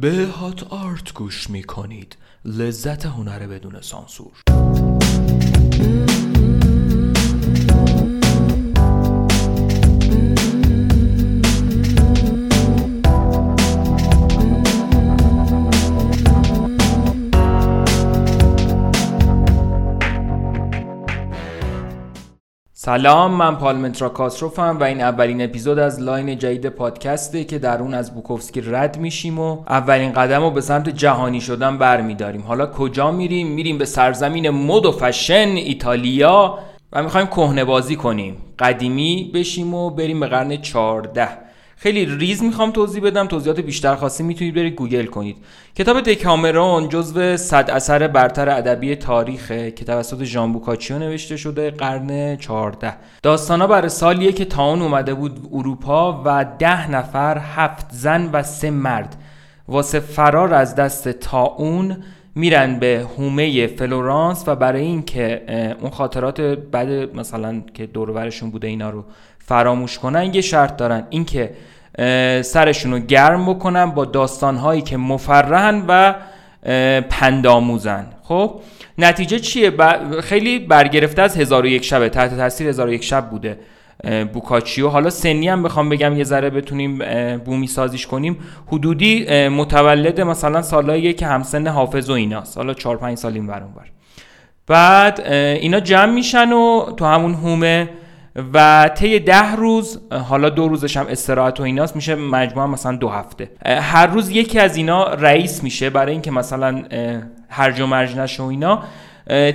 به Hot Art گوش می کنید لذت هنر بدون سانسور. سلام من پالمنترا کاسروفم و این اولین اپیزود از line جدید پادکسته که در اون از بوکوفسکی رد میشیم و اولین قدم رو به سمت جهانی شدن برمیداریم. حالا کجا میریم؟ میریم به سرزمین مد و فشن ایتالیا و می‌خوایم کهنه بازی کنیم. قدیمی بشیم و بریم به قرن 14 خیلی ریز می‌خوام توضیح بدم. توضیحات بیشتر خاصی می‌تونید برید گوگل کنید. کتاب دکامرون جزو صد اثر برتر ادبی تاریخ که توسط ژان بوکاچیو نوشته شده قرن 14 داستانا برای سالیه که طاعون اومده بود اروپا و ده نفر هفت زن و سه مرد. واسه فرار از دست طاعون میرن به هومه فلورانس و برای اینکه اون خاطرات بعد مثلا که دورورشون بوده اینا رو فراموش کنن یه شرط دارن. اینکه سرشون رو گرم بکنن با داستانهایی که مفرحن و پنداموزن خب؟ نتیجه چیه؟ خیلی برگرفته از هزار و یک شبه تحت تاثیر هزار و یک شب بوده بوکاچیو. حالا سنی هم بخوام بگم یه ذره بتونیم بومی سازیش کنیم. حدودی متولد مثلا سالهایی که همسن حافظ و ایناست. حالا 4 5 سال این بر بعد اینا جمع میشن و تو همون هومه و طی ده روز حالا دو روزش هم استراحت و ایناست میشه مجموعا مثلا دو هفته. هر روز یکی از اینا رئیس میشه برای اینکه مثلا هرج و مرج نشه و اینا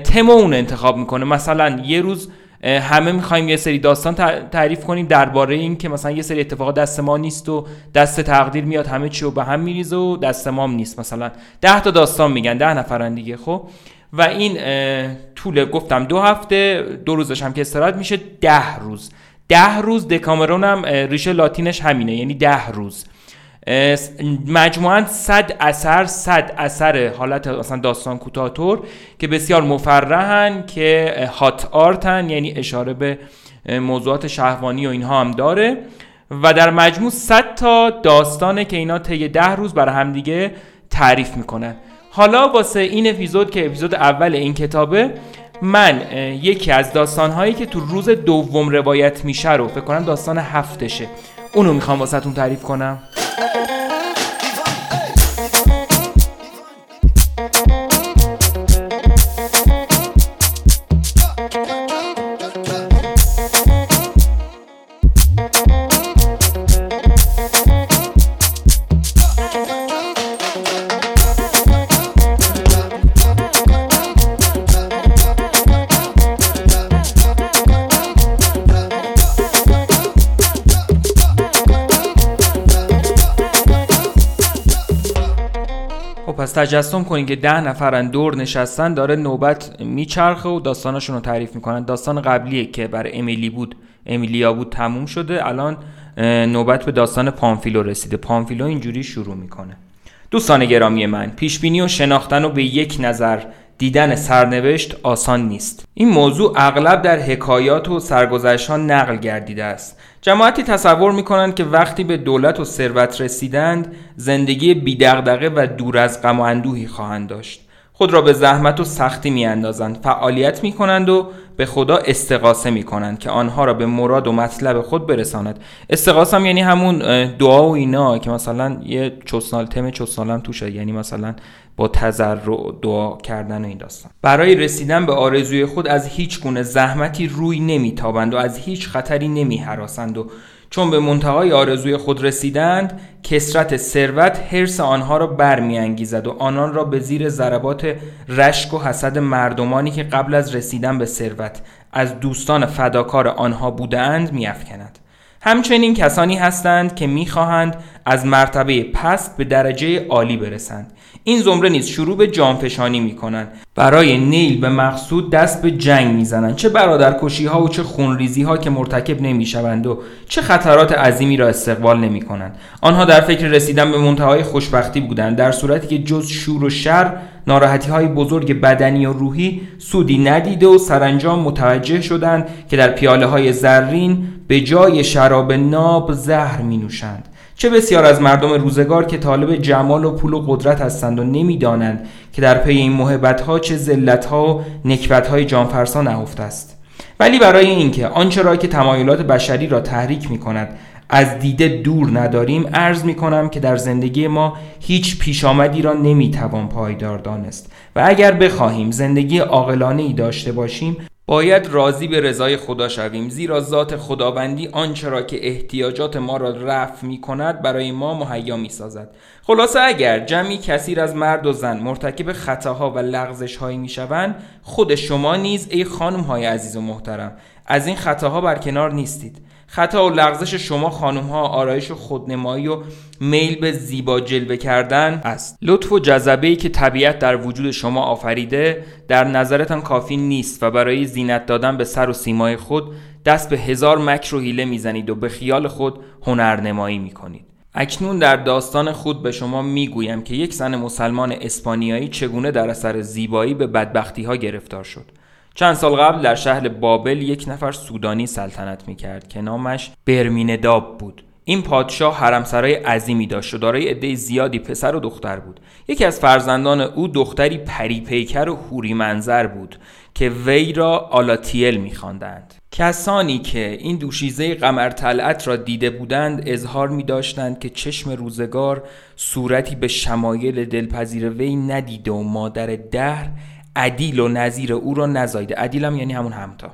تم اون انتخاب می‌کنه. مثلا یه روز همه می‌خوایم یه سری داستان تعریف کنیم درباره این که مثلا یه سری اتفاقات دست ما نیست و دست تقدیر میاد همه چی رو به هم میریزه و دست ما نیست. مثلا ده تا داستان میگن ده نفرن دیگه خب؟ و این طول گفتم دو هفته دو روزش هم که استراحت میشه ده روز. ده روز دکامرون هم ریشه لاتینش همینه یعنی ده روز. مجموعا صد اثر صد اثر حالت مثلا داستان کوتاتور که بسیار مفرحن که هات آرتن یعنی اشاره به موضوعات شهوانی و اینها هم داره. و در مجموع 100 تا داستانه که اینا طی ده روز برای همدیگه تعریف می‌کنن. حالا واسه این اپیزود که اپیزود اول این کتابه من یکی از داستانهایی که تو روز دوم روایت میشه رو فکر کنم داستان هفتشه اونو می‌خوام واسه تون تعریف کنم. تجسم کنید که ده نفرن دور نشستن داره نوبت میچرخه و داستانشون رو تعریف می‌کنن. داستان قبلیه که برای امیلی بود. امیلیا بود تموم شده. الان نوبت به داستان پامفیلو رسیده. پامفیلو اینجوری شروع می‌کنه. دوستان گرامی من پیشبینی و شناختن و به یک نظر دیدن سرنوشت آسان نیست. این موضوع اغلب در حکایات و سرگذشت ها نقل گردیده است. جماعتی تصور می کنند که وقتی به دولت و ثروت رسیدند زندگی بیدغدغه و دور از غم و اندوهی خواهند داشت. خود را به زحمت و سختی می اندازند فعالیت می کنند و به خدا استقاسه می کنند که آنها را به مراد و مطلب خود برساند. استقاسه هم یعنی همون دعا و اینا که مثلا یه چوسنال تم چوسنال هم توشه یعنی مثلا با تضرع دعا کردن و این داستان. برای رسیدن به آرزوی خود از هیچ گونه زحمتی روی نمیتابند و از هیچ خطری نمیهراسند و چون به منتهای آرزوی خود رسیدند کسرت ثروت حرس آنها را برمیانگیزد و آنان را به زیر ضربات رشک و حسد مردمانی که قبل از رسیدن به ثروت از دوستان فداکار آنها بودند میافکند. همچنین کسانی هستند که می‌خواهند از مرتبه پست به درجه عالی برسند. این زمره نیز شروع به جانفشانی می‌کنند. برای نیل به مقصود دست به جنگ می‌زنند. چه برادرکشی ها و چه خونریزی ها که مرتکب نمی‌شوند و چه خطرات عظیمی را استقبال نمی کنند آنها در فکر رسیدن به منتهای خوشبختی بودند در صورتی که جز شور و شر ناراحتی های بزرگ بدنی و روحی سودی ندیده و سرانجام متوجه شدند که در پیاله های زرین به جای شراب ناب زهر می نوشند. چه بسیار از مردم روزگار که طالب جمال و پول و قدرت هستند و نمی‌دانند که در پی این محبت ها چه ذلت ها و نکبت های جانفرسا نهفته است. ولی برای اینکه آنچه را که تمایلات بشری را تحریک می کند از دیده دور نداریم عرض می کنم که در زندگی ما هیچ پیش آمدی را نمی توان پایدار دانست. و اگر بخواهیم زندگی عاقلانه ای داشته باشیم باید راضی به رضای خدا شویم زیرا ذات خداوندی آنچه را که احتیاجات ما را رفع می کند برای ما مهیا می سازد خلاصه اگر جمعی کثیر از مرد و زن مرتکب خطاها و لغزش هایی می شوند خود شما نیز ای خانم های عزیز و محترم از این خطاها برکنار نیستید. خطا و لغزش شما خانم ها آرایش و خودنمایی و میل به زیبا جلوه کردن است. لطف و جذبه که طبیعت در وجود شما آفریده در نظرتان کافی نیست و برای زینت دادن به سر و سیمای خود دست به هزار مکر و حیله می‌زنید و به خیال خود هنرنمایی می‌کنید. اکنون در داستان خود به شما می‌گویم که یک زن مسلمان اسپانیایی چگونه در اثر زیبایی به بدبختی ها گرفتار شد. چند سال قبل در شهر بابل یک نفر سودانی سلطنت می کرد که نامش برمینداب بود. این پادشاه حرمسرای عظیمی داشت و دارای عده زیادی پسر و دختر بود. یکی از فرزندان او دختری پریپیکر و حوری منظر بود که وی را آلاتیل میخواندند. کسانی که این دوشیزه قمر طلعت را دیده بودند اظهار می داشتند که چشم روزگار صورتی به شمایل دلپذیر وی ندیده و مادر دهر عدیل و نظیر او را نزایده عدیل یعنی همون همتا.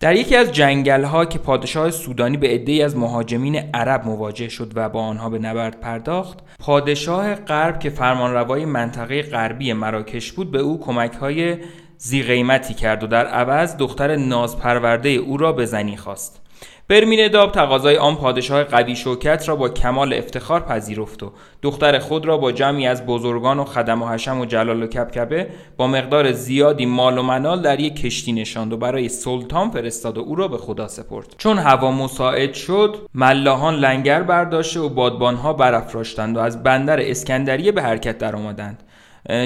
در یکی از جنگل ها که پادشاه سودانی به عده‌ای از مهاجمین عرب مواجه شد و با آنها به نبرد پرداخت پادشاه غرب که فرمانروای منطقه غربی مراکش بود به او کمک های زی قیمتی کرد و در عوض دختر نازپرورده او را به زنی خواست. برمینداب تقاضای آن پادشاه قوی شوکت را با کمال افتخار پذیرفت و دختر خود را با جمعی از بزرگان و خدم و حشم و جلال و کبکبه با مقدار زیادی مال و منال در یک کشتی نشاند و برای سلطان فرستاد و او را به خدا سپرد. چون هوا مساعد شد ملاحان لنگر برداشته و بادبانها برافراشتند و از بندر اسکندریه به حرکت درآمدند.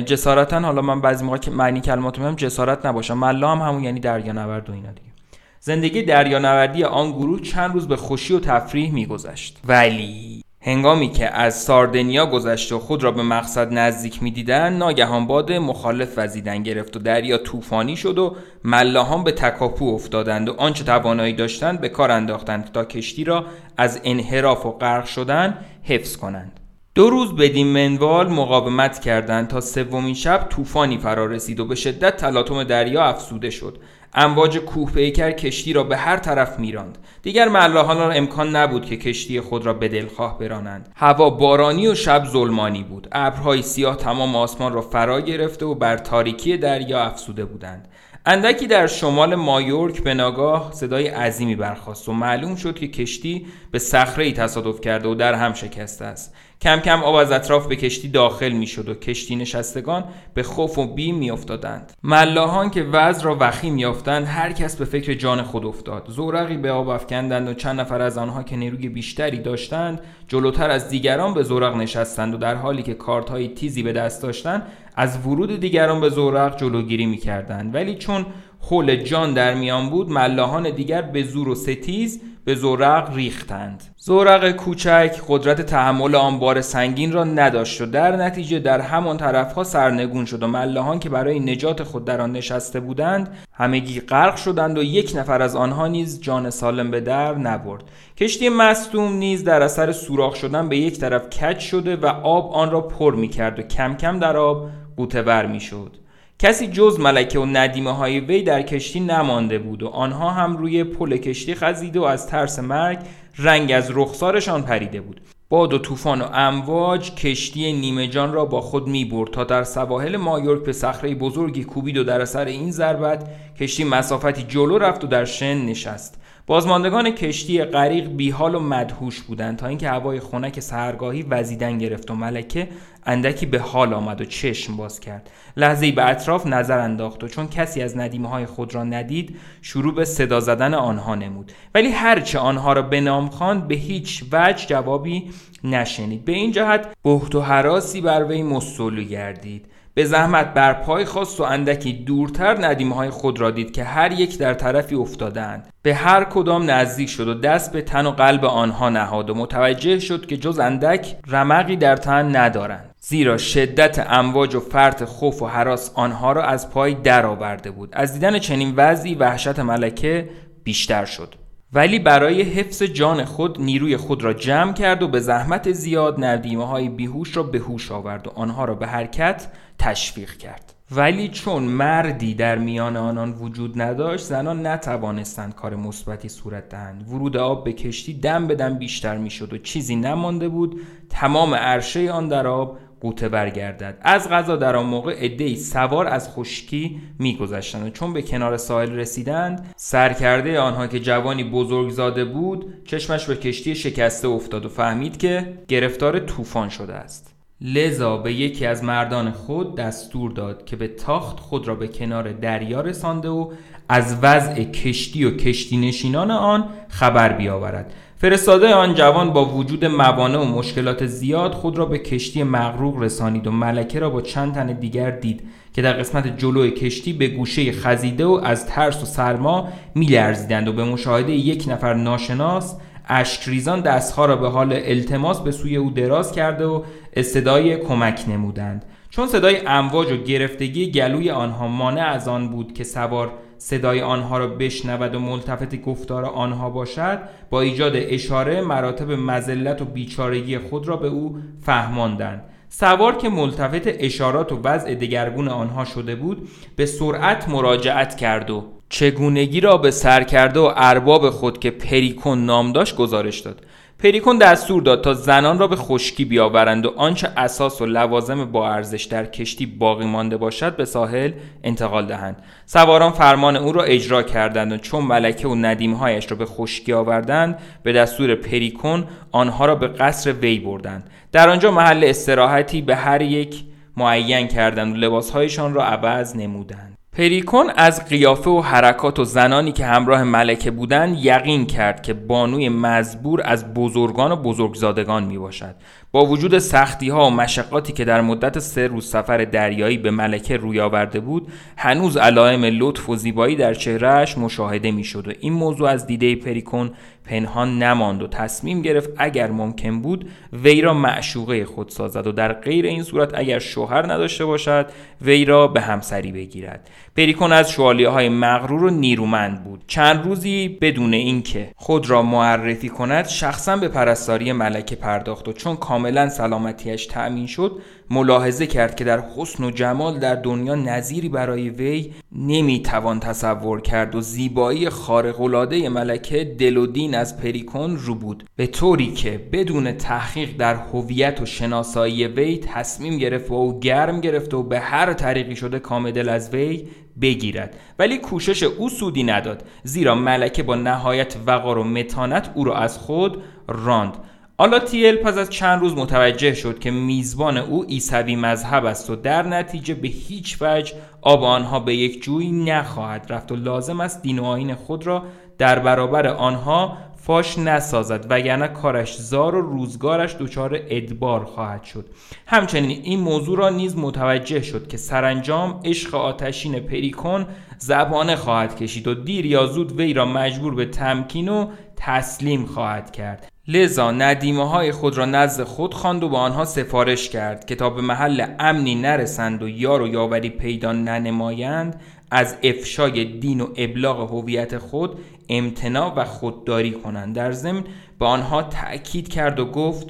جسارتا حالا من بعضی موقع که معنی کلمات میگم جسارت نباشم ملا هم همون یعنی دریا نورد و اینا دیگه. زندگی دریانوردی آن گروه چند روز به خوشی و تفریح میگذشت. ولی هنگامی که از ساردنیا گذشت و خود را به مقصد نزدیک می‌دیدند ناگهان باد مخالف وزیدن گرفت و دریا طوفانی شد و ملاحان به تکاپو افتادند و آنچه توانایی داشتند به کار انداختند تا کشتی را از انحراف و غرق شدن حفظ کنند. دو روز بدین منوال مقاومت کردند تا سومین شب طوفانی فرا رسید و به شدت تلاطم دریا افسوده شد. امواج کوه پیکر کشتی را به هر طرف میراند. دیگر ملاحان را امکان نبود که کشتی خود را به دلخواه برانند. هوا بارانی و شب ظلمانی بود. ابرهای سیاه تمام آسمان را فرا گرفته و بر تاریکی دریا افسوده بودند. اندکی در شمال مایورک به ناگاه صدای عظیمی برخاست و معلوم شد که کشتی به صخره ای تصادف کرده و در هم شکسته است. کم کم آب از اطراف به کشتی داخل می شد و کشتی نشستگان به خوف و بیم می افتادند ملاحان که وضع را وخیم یافتند هر کس به فکر جان خود افتاد. زورقی به آب افکندند و چند نفر از آنها که نیروی بیشتری داشتند جلوتر از دیگران به زورق نشستند و در حالی که کارت های تیزی به دست داشتند از ورود دیگران به زورق جلوگیری می کردند ولی چون حول جان در میان بود ملاحان دیگر به زور و ستیز به زورق ریختند. زورق کوچک قدرت تحمل آن بار سنگین را نداشت و در نتیجه در همان طرفها سرنگون شد و ملاحان که برای نجات خود در آن نشسته بودند همگی غرق شدند و یک نفر از آنها نیز جان سالم به در نبرد. کشتی مصدوم نیز در اثر سوراخ شدن به یک طرف کج شده و آب آن را پر می کرد و کم کم در آب قوطه بر می شد کسی جز ملکه و ندیمه های وی در کشتی نمانده بود و آنها هم روی پل کشتی خزیده و از ترس مرگ رنگ از رخسارشان پریده بود. باد و طوفان و امواج کشتی نیمه جان را با خود می برد تا در سواحل مایورک به صخره بزرگی کوبید و در اثر این ضربت کشتی مسافتی جلو رفت و در شن نشست. بازماندگان کشتی غریق بیحال و مدهوش بودند تا اینکه هوای خنک سهرگاهی وزیدن گرفت و ملکه اندکی به حال آمد و چشم باز کرد. لحظه به اطراف نظر انداخت و چون کسی از ندیمه های خود را ندید شروع به صدا زدن آنها نمود. ولی هرچه آنها را به نام خواند به هیچ وجه جوابی نشنید. به این جهت بهت و حراسی بر وی مستولو گردید. به زحمت بر پای خواست و اندکی دورتر ندیمه های خود را دید که هر یک در طرفی افتادند. به هر کدام نزدیک شد و دست به تن و قلب آنها نهاد و متوجه شد که جز اندک رمقی در تن ندارند. زیرا شدت امواج و فرط خوف و حراس آنها را از پای درآورده بود. از دیدن چنین وضعی وحشت ملکه بیشتر شد. ولی برای حفظ جان خود نیروی خود را جمع کرد و به زحمت زیاد ندیمه های بیهوش را به هوش آورد و آنها را به حرکت تشویق کرد. ولی چون مردی در میان آنان وجود نداشت زنان نتوانستند کار مثبتی صورت دهند. ورود آب به کشتی دم به دم بیشتر می‌شد و چیزی نمانده بود. تمام عرشه آن در آب قوطه برگردد. از غذا در آن موقع عدهای سوار از خشکی میگذشتند و چون به کنار ساحل رسیدند سرکرده آنها که جوانی بزرگزاده بود چشمش به کشتی شکسته افتاد و فهمید که گرفتار طوفان شده است. لذا به یکی از مردان خود دستور داد که به تاخت خود را به کنار دریا رسانده و از وضع کشتی و کشتی نشینان آن خبر بیاورد. فرستاده آن جوان با وجود موانع و مشکلات زیاد خود را به کشتی مغروق رسانید و ملکه را با چند تن دیگر دید که در قسمت جلوی کشتی به گوشه خزیده و از ترس و سرما میلرزیدند و به مشاهده یک نفر ناشناس اشکریزان دستها را به حال التماس به سوی او دراز کرده و استدای کمک نمودند. چون صدای امواج و گرفتگی گلوی آنها مانع از آن بود که سوار صدای آنها را بشنود و ملتفت گفتار آنها باشد با ایجاد اشاره مراتب مزلت و بیچارگی خود را به او فهماندند. سوار که ملتفت اشارات و وضع دگرگون آنها شده بود به سرعت مراجعت کرد و چگونگی را به سرکرده و ارباب خود که پریکون نام داشت گزارش داد. پریکون دستور داد تا زنان را به خشکی بیاورند و آنچه اساس و لوازم با ارزش در کشتی باقی مانده باشد به ساحل انتقال دهند. سواران فرمان او را اجرا کردند و چون ملکه و ندیمهایش را به خشکی آوردند به دستور پریکون آنها را به قصر وی بردند. در آنجا محل استراحتی به هر یک معین کردند و لباسهایشان را عوض نمودند. پریکون از قیافه و حرکات و زنانی که همراه ملکه بودند یقین کرد که بانوی مزبور از بزرگان و بزرگزادگان می باشد با وجود سختی ها و مشقاتی که در مدت سه روز سفر دریایی به ملکه روی آورده بود هنوز علائم لطف و زیبایی در چهرهش مشاهده می شد و این موضوع از دیده پریکون پنهان نماند و تصمیم گرفت اگر ممکن بود وی را معشوقه خود سازد و در غیر این صورت اگر شوهر نداشته باشد وی را به همسری بگیرد. پریکون از شوالیه های مغرور و نیرومند بود. چند روزی بدون اینکه خود را معرفی کند شخصا به پرستاری ملکه پرداخت و چون کاملا سلامتیش تأمین شد ملاحظه کرد که در حسن و جمال در دنیا نظیری برای وی نمی‌توان تصور کرد و زیبایی خارق‌العاده ملکه دل و دین از پریکون رو بود. به طوری که بدون تحقیق در هویت و شناسایی وی تصمیم گرفت و او گرم گرفت و به هر طریقی شده کامدل از وی بگیرد. ولی کوشش او سودی نداد زیرا ملکه با نهایت وقار و متانت او را از خود راند. آلاتیل پس از چند روز متوجه شد که میزبان او عیسوی مذهب است و در نتیجه به هیچ وجه آب آنها به یک جوی نخواهد رفت و لازم است دین و آین خود را در برابر آنها فاش نسازد وگرنه کارش زار و روزگارش دچار ادبار خواهد شد. همچنین این موضوع را نیز متوجه شد که سرانجام عشق آتشین پریکون زبانه خواهد کشید و دیر یا زود وی را مجبور به تمکین و تسلیم خواهد کرد. لذا ندیمه های خود را نزد خود خواند و با آنها سفارش کرد. که تا به محل امنی نرسند و یار و یاوری پیدا ننمایند از افشای دین و ابلاغ هویت خود امتناع و خودداری کنند. در ضمن به آنها تأکید کرد و گفت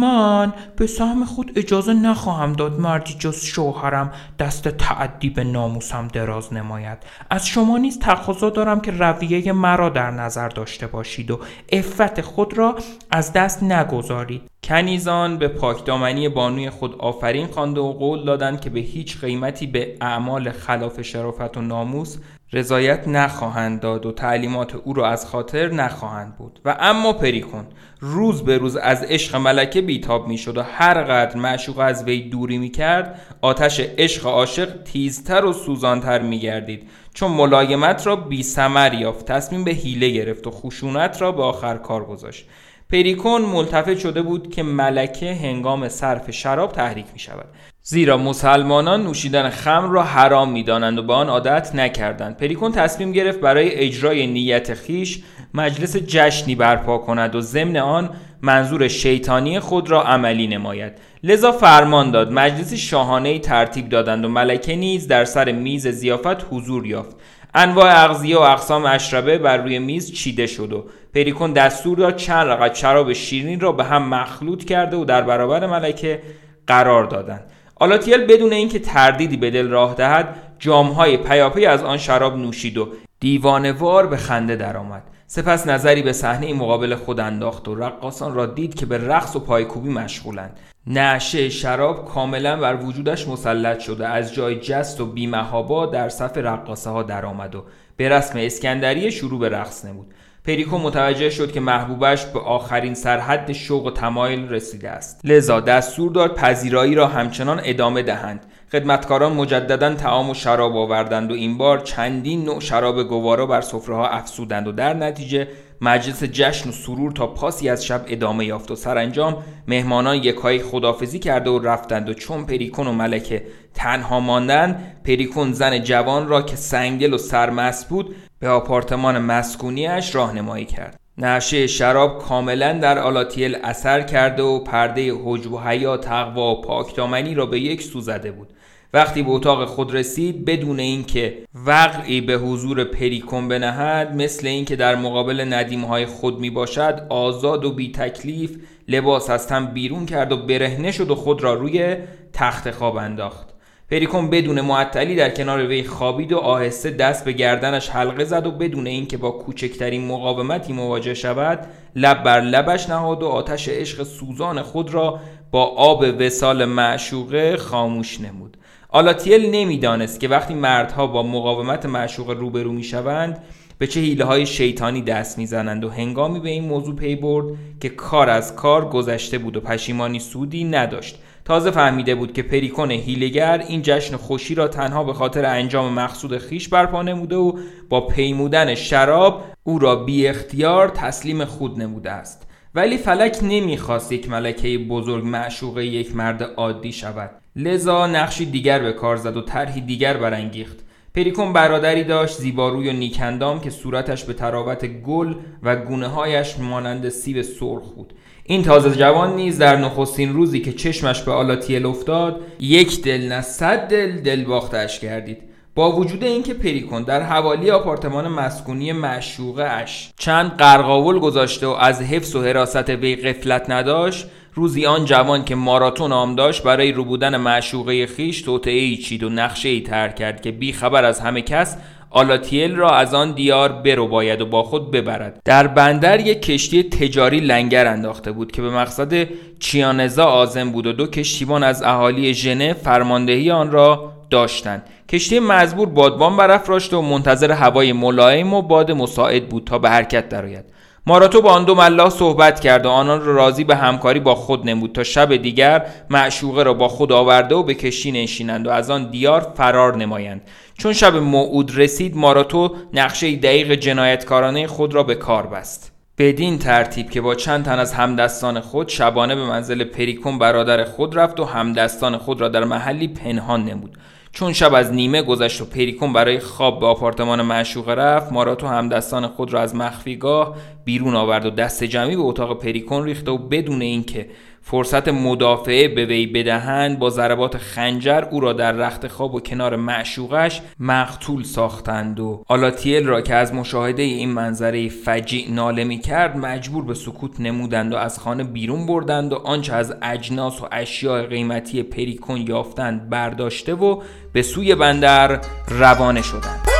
من به سهم خود اجازه نخواهم داد مردی جز شوهرم دست تعدی به ناموسم دراز نماید. از شما نیز تقاضا دارم که رویه مرا در نظر داشته باشید و عفت خود را از دست نگذارید. کنیزان به پاکدامنی بانوی خود آفرین خوانده و قول دادند که به هیچ قیمتی به اعمال خلاف شرافت و ناموس رضایت نخواهند داد و تعلیمات او را از خاطر نخواهند بود. و اما پریکون روز به روز از عشق ملکه بیتاب می‌شد و هر قدر معشوق از وی دوری می‌کرد آتش عشق عاشق تیزتر و سوزانتر میگردید. چون ملایمت را بی سمر یافت تصمیم به حیله گرفت و خشونت را به آخر کار گذاشت. پریکون ملتفت شده بود که ملکه هنگام صرف شراب تحریک می شود زیرا مسلمانان نوشیدن خمر را حرام می‌دانند و به آن عادت نکردند. پریکون تصمیم گرفت برای اجرای نیت خیش مجلس جشنی برپا کند و ضمن آن منظور شیطانی خود را عملی نماید. لذا فرمان داد مجلس شاهانه ترتیب دادند و ملکه نیز در سر میز زیافت حضور یافت. انواع اغذیه و اقسام اشربه بر روی میز چیده شد و پریکون دستور داد چند رقط شراب شیرین را به هم مخلوط کرده و در برابر ملکه قرار دادند. آلاتیل بدون اینکه تردیدی به دل راه دهد جامهای پیاپی از آن شراب نوشید و دیوانوار به خنده درآمد. سپس نظری به صحنه مقابل خود انداخت و رقاصان را دید که به رقص و پایکوبی مشغولند. نعشه شراب کاملا بر وجودش مسلط شده. از جای جست و بیمهابا در صف رقاصه ها درآمد و به رسم اسکندریه شروع به رقص نمود. پریکو متوجه شد که محبوبش به آخرین سرحد شوق و تمایل رسیده است. لذا دستور داد پذیرایی را همچنان ادامه دهند. خدمتکاران مجددا تعام و شراب آوردند و این بار چندین نوع شراب گوارا بر سفره ها افسودند و در نتیجه مجلس جشن و سرور تا پاسی از شب ادامه یافت و سرانجام مهمانان یکایی خدافزی کرده و رفتند و چون پریکون و ملکه تنها ماندند پریکون زن جوان را که سنگل و سرمست بود به آپارتمان مسکونیش راهنمایی کرد. نشه شراب کاملا در آلاتیل اثر کرده و پرده حجب و حیا تقوا و پاکدامنی را به یک سو زده بود. وقتی به اتاق خود رسید بدون اینکه وقعی به حضور پریکون بنهد مثل اینکه در مقابل ندیم های خود می باشد آزاد و بی تکلیف لباس از تن بیرون کرد و برهنه شد و خود را روی تخت خواب انداخت. پریکون بدون معطلی در کنار وی خوابید و آهسته دست به گردنش حلقه زد و بدون اینکه با کوچکترین مقاومتی مواجه شود لب بر لبش نهاد و آتش عشق سوزان خود را با آب وسال معشوقه خاموش نمود. آلاتیل نمی‌دانست که وقتی مردها با مقاومت معشوق روبرو می‌شوند به چه حیله های شیطانی دست می‌زنند و هنگامی به این موضوع پی برد که کار از کار گذشته بود و پشیمانی سودی نداشت. تازه فهمیده بود که پریکون هیلگر این جشن خوشی را تنها به خاطر انجام مقصود خیش برپا نموده و با پیمودن شراب او را بی اختیار تسلیم خود نموده است. ولی فلک نمی‌خواست یک ملکه بزرگ معشوق یک مرد عادی شود. لذا نقشی دیگر به کار زد و طرحی دیگر برانگیخت. پریکون برادری داشت زیباروی و نیکندام که صورتش به تراوت گل و گونه هایش مانند سیب سرخ بود. این تازه جوان نیز در نخستین روزی که چشمش به آلاتیل افتاد یک دل نه صد دل دل باختش کردید با وجود اینکه پریکون در حوالی آپارتمان مسکونی معشوقه اش چند قرقاول گذاشته و از حفظ و حراست وی قفلت نداشت روزی آن جوان که ماراتون نام داشت برای روبودن معشوقه خیش توطعه ای چید و نقشه ای تر کرد که بی خبر از همه کس آلاتیل را از آن دیار برو باید و با خود ببرد. در بندر یک کشتی تجاری لنگر انداخته بود که به مقصد چیانزا آزم بود و دو کشتیبان از اهالی ژنو فرماندهی آن را داشتند. کشتی مزبور بادبان برافراشته و منتظر هوای ملایم و باد مساعد بود تا به حرکت درآید. ماراتو با آن دو ملاح صحبت کرد و آنان را راضی به همکاری با خود نمود تا شب دیگر معشوقه را با خود آورده و به کشتی نشینند و از آن دیار فرار نمایند. چون شب موعود رسید ماراتو نقشه دقیق جنایتکارانه خود را به کار بست. بدین ترتیب که با چند تن از همدستان خود شبانه به منزل پریکون برادر خود رفت و همدستان خود را در محلی پنهان نمود. چون شب از نیمه گذشت و پریکون برای خواب به آپارتمان معشوق رفت ماراتو همدستان خود را از مخفیگاه بیرون آورد و دست جمعی به اتاق پریکون ریخته و بدون اینکه فرصت مدافعه به وی بدهند با ضربات خنجر او را در رخت خواب و کنار معشوقش مقتول ساختند و آلاتیل را که از مشاهده این منظره فجیع ناله می کرد مجبور به سکوت نمودند و از خانه بیرون بردند و آنچه از اجناس و اشیاء قیمتی پریکون یافتند برداشته و به سوی بندر روانه شدند.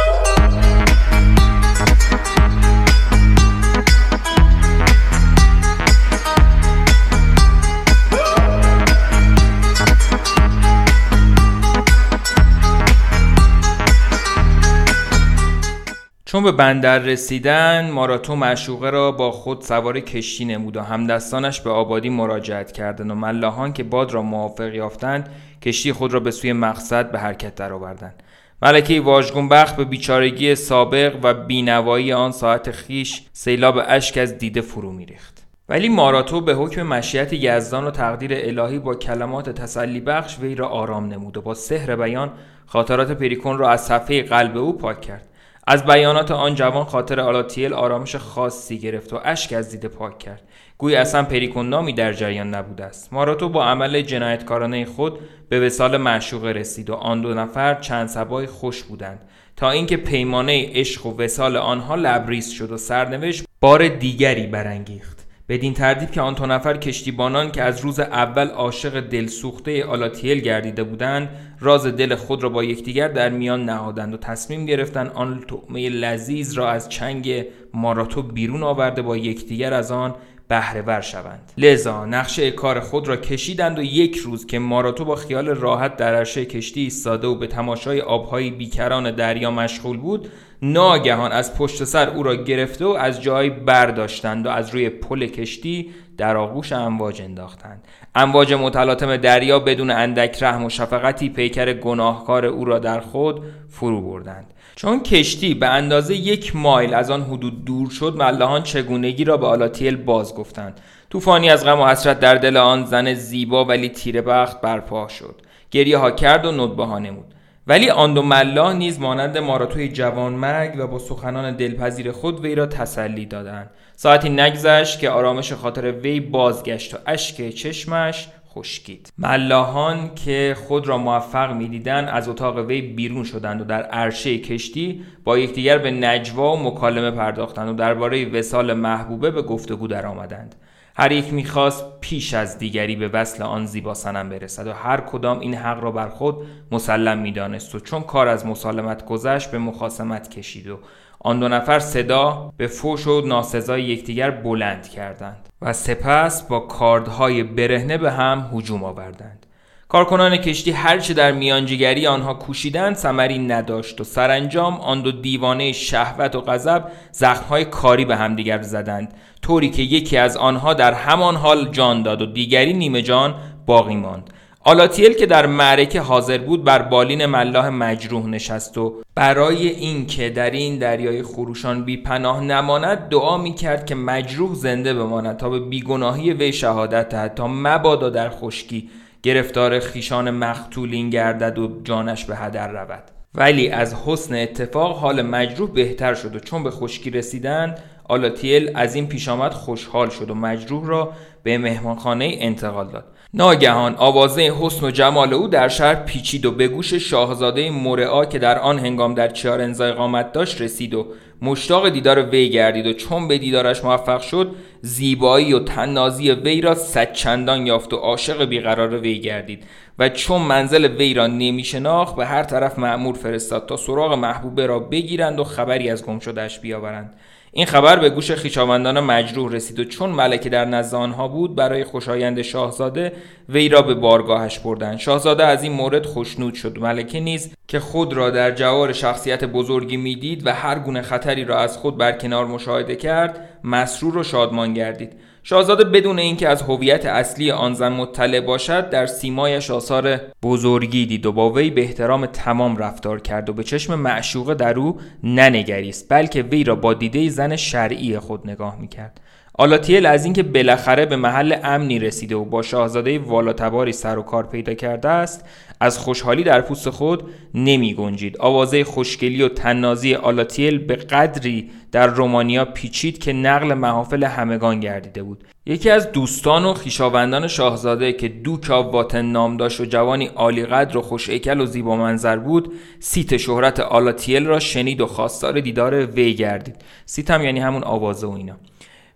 چون به بندر رسیدن ماراتو معشوقه را با خود سوار کشتی نمود و همدستانش به آبادی مراجعت کردند و ملاحان که باد را موافق یافتند کشتی خود را به سوی مقصد به حرکت درآوردند. ملکه واژگونبخت به بیچارگی سابق و بینوایی آن ساعت خیش سیلاب اشک از دیده فرو میریخت. ولی ماراتو به حکم مشیت یزدان و تقدیر الهی با کلمات تسلی بخش وی را آرام نمود و با سحر بیان خاطرات پریکون را از صفحه قلب او پاک کرد. از بیانات آن جوان خاطر آلاتیل آرامش خاصی گرفت و اشک از دیده پاک کرد. گوی اصلا پریکون نامی در جریان نبوده است. ماراتو با عمل جنایتکارانه خود به وسال معشوقه رسید و آن دو نفر چند سبای خوش بودند. تا اینکه پیمانه عشق و وسال آنها لبریز شد و سرنوشت بار دیگری برانگیخت. بدین ترتیب که آن دو نفر کشتیبانان که از روز اول عاشق دلسوخته آلاتیل گردیده بودند راز دل خود را با یکدیگر در میان نهادند و تصمیم گرفتند آن طعمه لذیذ را از چنگ ماراتو بیرون آورده با یکدیگر از آن بهره شوند. لذا نقشه کار خود را کشیدند و یک روز که ماراتو با خیال راحت در عرشه کشتی ایستاده و به تماشای آبهای بیکران دریا مشغول بود ناگهان از پشت سر او را گرفته و از جای برداشتند و از روی پل کشتی در آغوش امواج انداختند. امواج متلاطم دریا بدون اندک رحم و شفقتی پیکر گناهکار او را در خود فرو بردند. چون کشتی به اندازه یک مایل از آن حدود دور شد ملهان چگونگی را به آلاتیل باز گفتند طوفانی از غم و حسرت در دل آن زن زیبا ولی تیره بخت برپا شد. گریه ها کرد و ندبه ها نمود ولی آن دو ملا نیز مانند ماراتوی جوان مرگ و با سخنان دلپذیر خود وی را تسلی دادند. ساعتی نگذشت که آرامش خاطر وی بازگشت و اشک چشمش خشکید. ملاحان که خود را موفق می‌دیدند از اتاق وی بیرون شدند و در عرشه کشتی با یکدیگر به نجوا و مکالمه پرداختند و درباره وسال محبوبه به گفتگو درآمدند. هر یک می‌خواست پیش از دیگری به وصل آن زیبا سنم برسد و هر کدام این حق را بر خود مسلم می‌دانست و چون کار از مسالمت گذشت به مخاسمت کشید و آن دو نفر صدا به فوش و ناسزای یکدیگر بلند کردند و سپس با کاردهای برهنه به هم هجوم آوردند. کارکنان کشتی هرچه در میانجیگری آنها کوشیدند ثمری نداشت و سرانجام آن دو دیوانه شهوت و غضب زخمهای کاری به همدیگر زدند. طوری که یکی از آنها در همان حال جان داد و دیگری نیمه جان باقی ماند. آلاتیل که در معرکه حاضر بود بر بالین ملاح مجروح نشست و برای اینکه در این دریای خروشان بی پناه نماند دعا می کرد که مجروح زنده بماند تا به بیگناهی وی شهادت دهد تا مبادا در خشکی گرفتار خیشان مختولین گردد و جانش به هدر رود. ولی از حسن اتفاق حال مجروح بهتر شد و چون به خشکی رسیدند آلاتیل از این پیش آمد خوشحال شد و مجروح را به مهمانخانه انتقال داد. ناگهان آوازه حسن و جمال او در شهر پیچید و به گوش شاهزاده مورعا که در آن هنگام در چیارنزا اقامت داشت رسید و مشتاق دیدار وی گردید و چون به دیدارش موفق شد زیبایی و تنازی وی را صد چندان یافت و عاشق بیقرار وی گردید و چون منزل وی را نمی شناخت به هر طرف معمور فرستاد تا سراغ محبوبه را بگیرند و خبری از گم شدهش بیاورند. این خبر به گوش خیشاوندان مجروح رسید و چون ملکه در نزد آنها بود برای خوشایند شاهزاده وی را به بارگاهش بردند. شاهزاده از این مورد خوشنود شد. ملکه نیز که خود را در جوار شخصیت بزرگی می‌دید و هر گونه خطری را از خود برکنار مشاهده کرد مسرور و شادمان گردید. شاهزاده بدون اینکه از هویت اصلی آن زن مطلع باشد در سیمایش آثار بزرگی دید و با وی به احترام تمام رفتار کرد و به چشم معشوقه در او ننگریست بلکه وی را با دیده زن شرعی خود نگاه می‌کرد. آلاتیل از اینکه بالاخره به محل امنی رسیده و با شاهزاده والاتباری سر و کار پیدا کرده است از خوشحالی در پوست خود نمی گنجید. آوازه خوشگلی و تنازی آلاتیل به قدری در رومانیا پیچید که نقل محافل همگان گردیده بود. یکی از دوستان و خیشاوندان شاهزاده که دوک واتن نام داشت و جوانی عالی قدر و خوش و زیبا منظر بود صیت شهرت آلاتیل را شنید و خواستار دیدار وی گردید. صیت هم یعنی همون آوازه و اینا.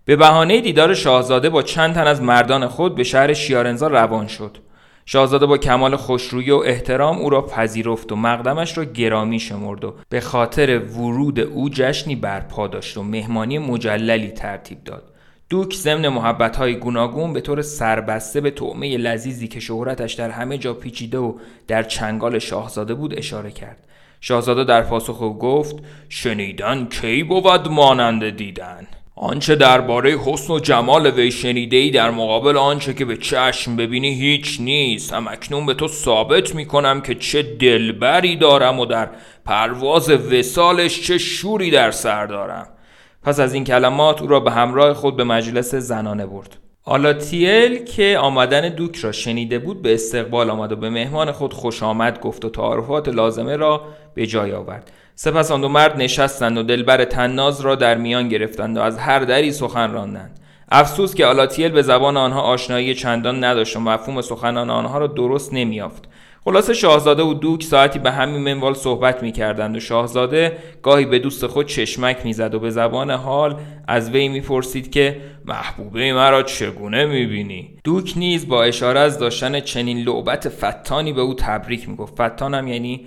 به بهانه دیدار شاهزاده با چند تن از مردان خود به شهر شیارنزا روان شد. شاهزاده با کمال خوشرویی و احترام او را پذیرفت و مقدمش را گرامی شمرد و به خاطر ورود او جشنی برپا داشت و مهمانی مجللی ترتیب داد. دوک ضمن محبتهای گوناگون به طور سربسته به طعمه لذیذی که شهرتش در همه جا پیچیده و در چنگال شاهزاده بود اشاره کرد. شاهزاده در پاسخ گفت شنیدن کی بود مانند دیدن؟ آنچه درباره حسن و جمال وی شنیده ای در مقابل آنچه که به چشم ببینی هیچ نیست. هم اکنون به تو ثابت می کنم که چه دلبری دارم و در پرواز وسالش چه شوری در سر دارم. پس از این کلمات او را به همراه خود به مجلس زنانه برد. آلاتیل که آمدن دوک را شنیده بود به استقبال آمد و به مهمان خود خوش آمد گفت و تعارفات لازمه را به جای آورد. سپس آن دو مرد نشستند و دلبر تناز را در میان گرفتند و از هر دری سخن راندند. افسوس که آلاتیل به زبان آنها آشنایی چندان نداشت و مفهوم سخنان آنها را درست نمیافت خلاصه شاهزاده و دوک ساعتی به همین منوال صحبت می کردند و شاهزاده گاهی به دوست خود چشمک می‌زد و به زبان حال از وی می‌پرسید که محبوبه مرا چگونه می‌بینی؟ دوک نیز با اشاره از داشتن چنین لعبت فتانی به او تبریک می‌گفت. فتانم یعنی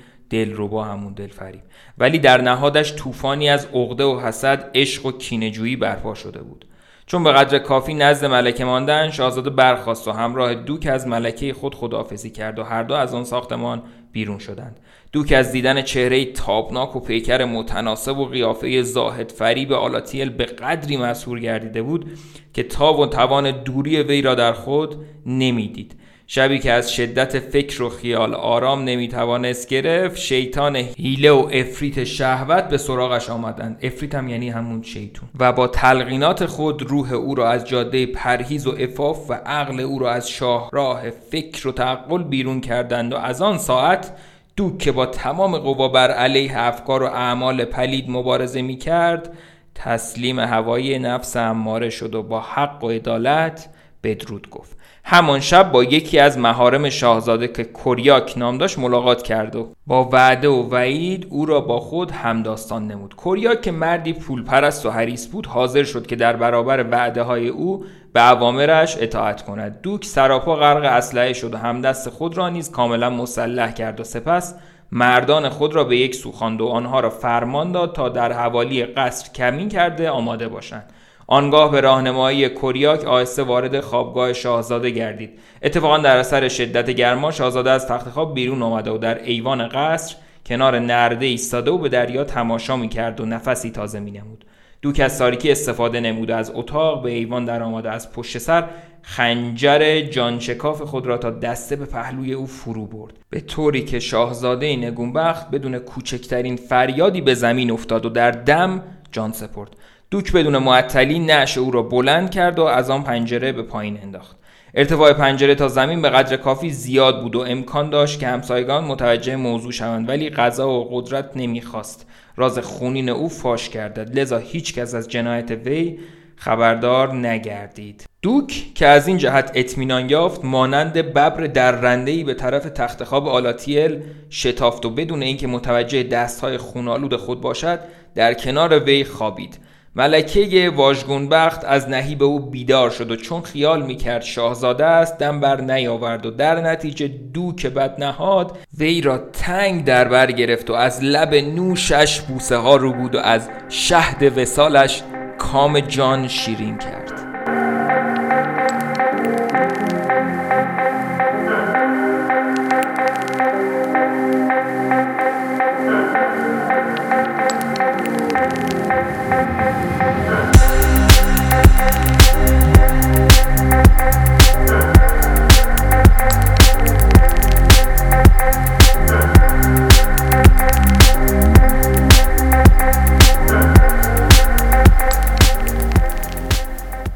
با همون دلفریب ولی در نهادش طوفانی از عقده و حسد عشق و کینهجویی برپا شده بود. چون به قدر کافی نزد ملکه ماندن شاهزاده برخواست و همراه دوک از ملکه خود خداحافظی کرد و هر دو از آن ساختمان بیرون شدند. دوک از دیدن چهره تابناک و پیکر متناسب و قیافه زاهد فریب آلاتیل به قدری مسهور گردیده بود که تاب و توان دوری وی را در خود نمی‌دید. شبی که از شدت فکر و خیال آرام نمی‌توانست گرفت شیطان هیله و افریت شهوت به سراغش آمدند. افریت هم یعنی همون شیطون. و با تلقینات خود روح او را از جاده پرهیز و افاف و عقل او را از شاهراه فکر و تعقل بیرون کردند و از آن ساعت دوک که با تمام قوا بر علیه افکار و اعمال پلید مبارزه می کرد تسلیم هوایی نفس اماره شد و با حق و عدالت بدرود گفت. همان شب با یکی از مهارم شاهزاده که کوریاک نام داشت ملاقات کرد و با وعده و وعید او را با خود همداستان نمود. کوریاک که مردی پولپرست و حریص بود حاضر شد که در برابر وعده های او به عوامرش اطاعت کند. دوک سراپا غرق اسلحه شد و همدست خود را نیز کاملا مسلح کرد و سپس مردان خود را به یک سوخاند و آنها را فرمان داد تا در حوالی قصر کمین کرده آماده باشند. آنگاه به راهنمایی کوریاک آهسته وارد خوابگاه شاهزاده گردید. اتفاقا در اثر شدت گرما شاهزاده از تخت خواب بیرون آمده و در ایوان قصر کنار نرده ایستاده و به دریا تماشا می کرد و نفسی تازه می نمود. دوک از تاریکی استفاده نموده از اتاق به ایوان در آمده از پشت سر خنجر جانشکاف خود را تا دسته به پهلوی او فرو برد. به طوری که شاهزاده نگونبخت بدون کوچکترین فریادی به زمین افتاد و در دم جان سپرد. دوک بدون معطلی نعش او را بلند کرد و از آن پنجره به پایین انداخت. ارتفاع پنجره تا زمین به قدر کافی زیاد بود و امکان داشت که همسایگان متوجه موضوع شوند ولی غذا و قدرت نمی‌خواست. راز خونین او فاش گردد. لذا هیچ کس از جنایت وی خبردار نگردید. دوک که از این جهت اطمینان یافت مانند ببر درندهی به طرف تخت خواب آلاتیل شتافت و بدون اینکه متوجه دستهای خونالود خود باشد در کنار وی خوابید. ملکه واژگونبخت از نهیب او بیدار شد و چون خیال می‌کرد شاهزاده است دم بر نیاورد و در نتیجه دو که بد نهاد وی را تنگ در بر گرفت و از لب نوشش بوسه ها رو بود و از شهد وسالش کام جان شیرین کرد.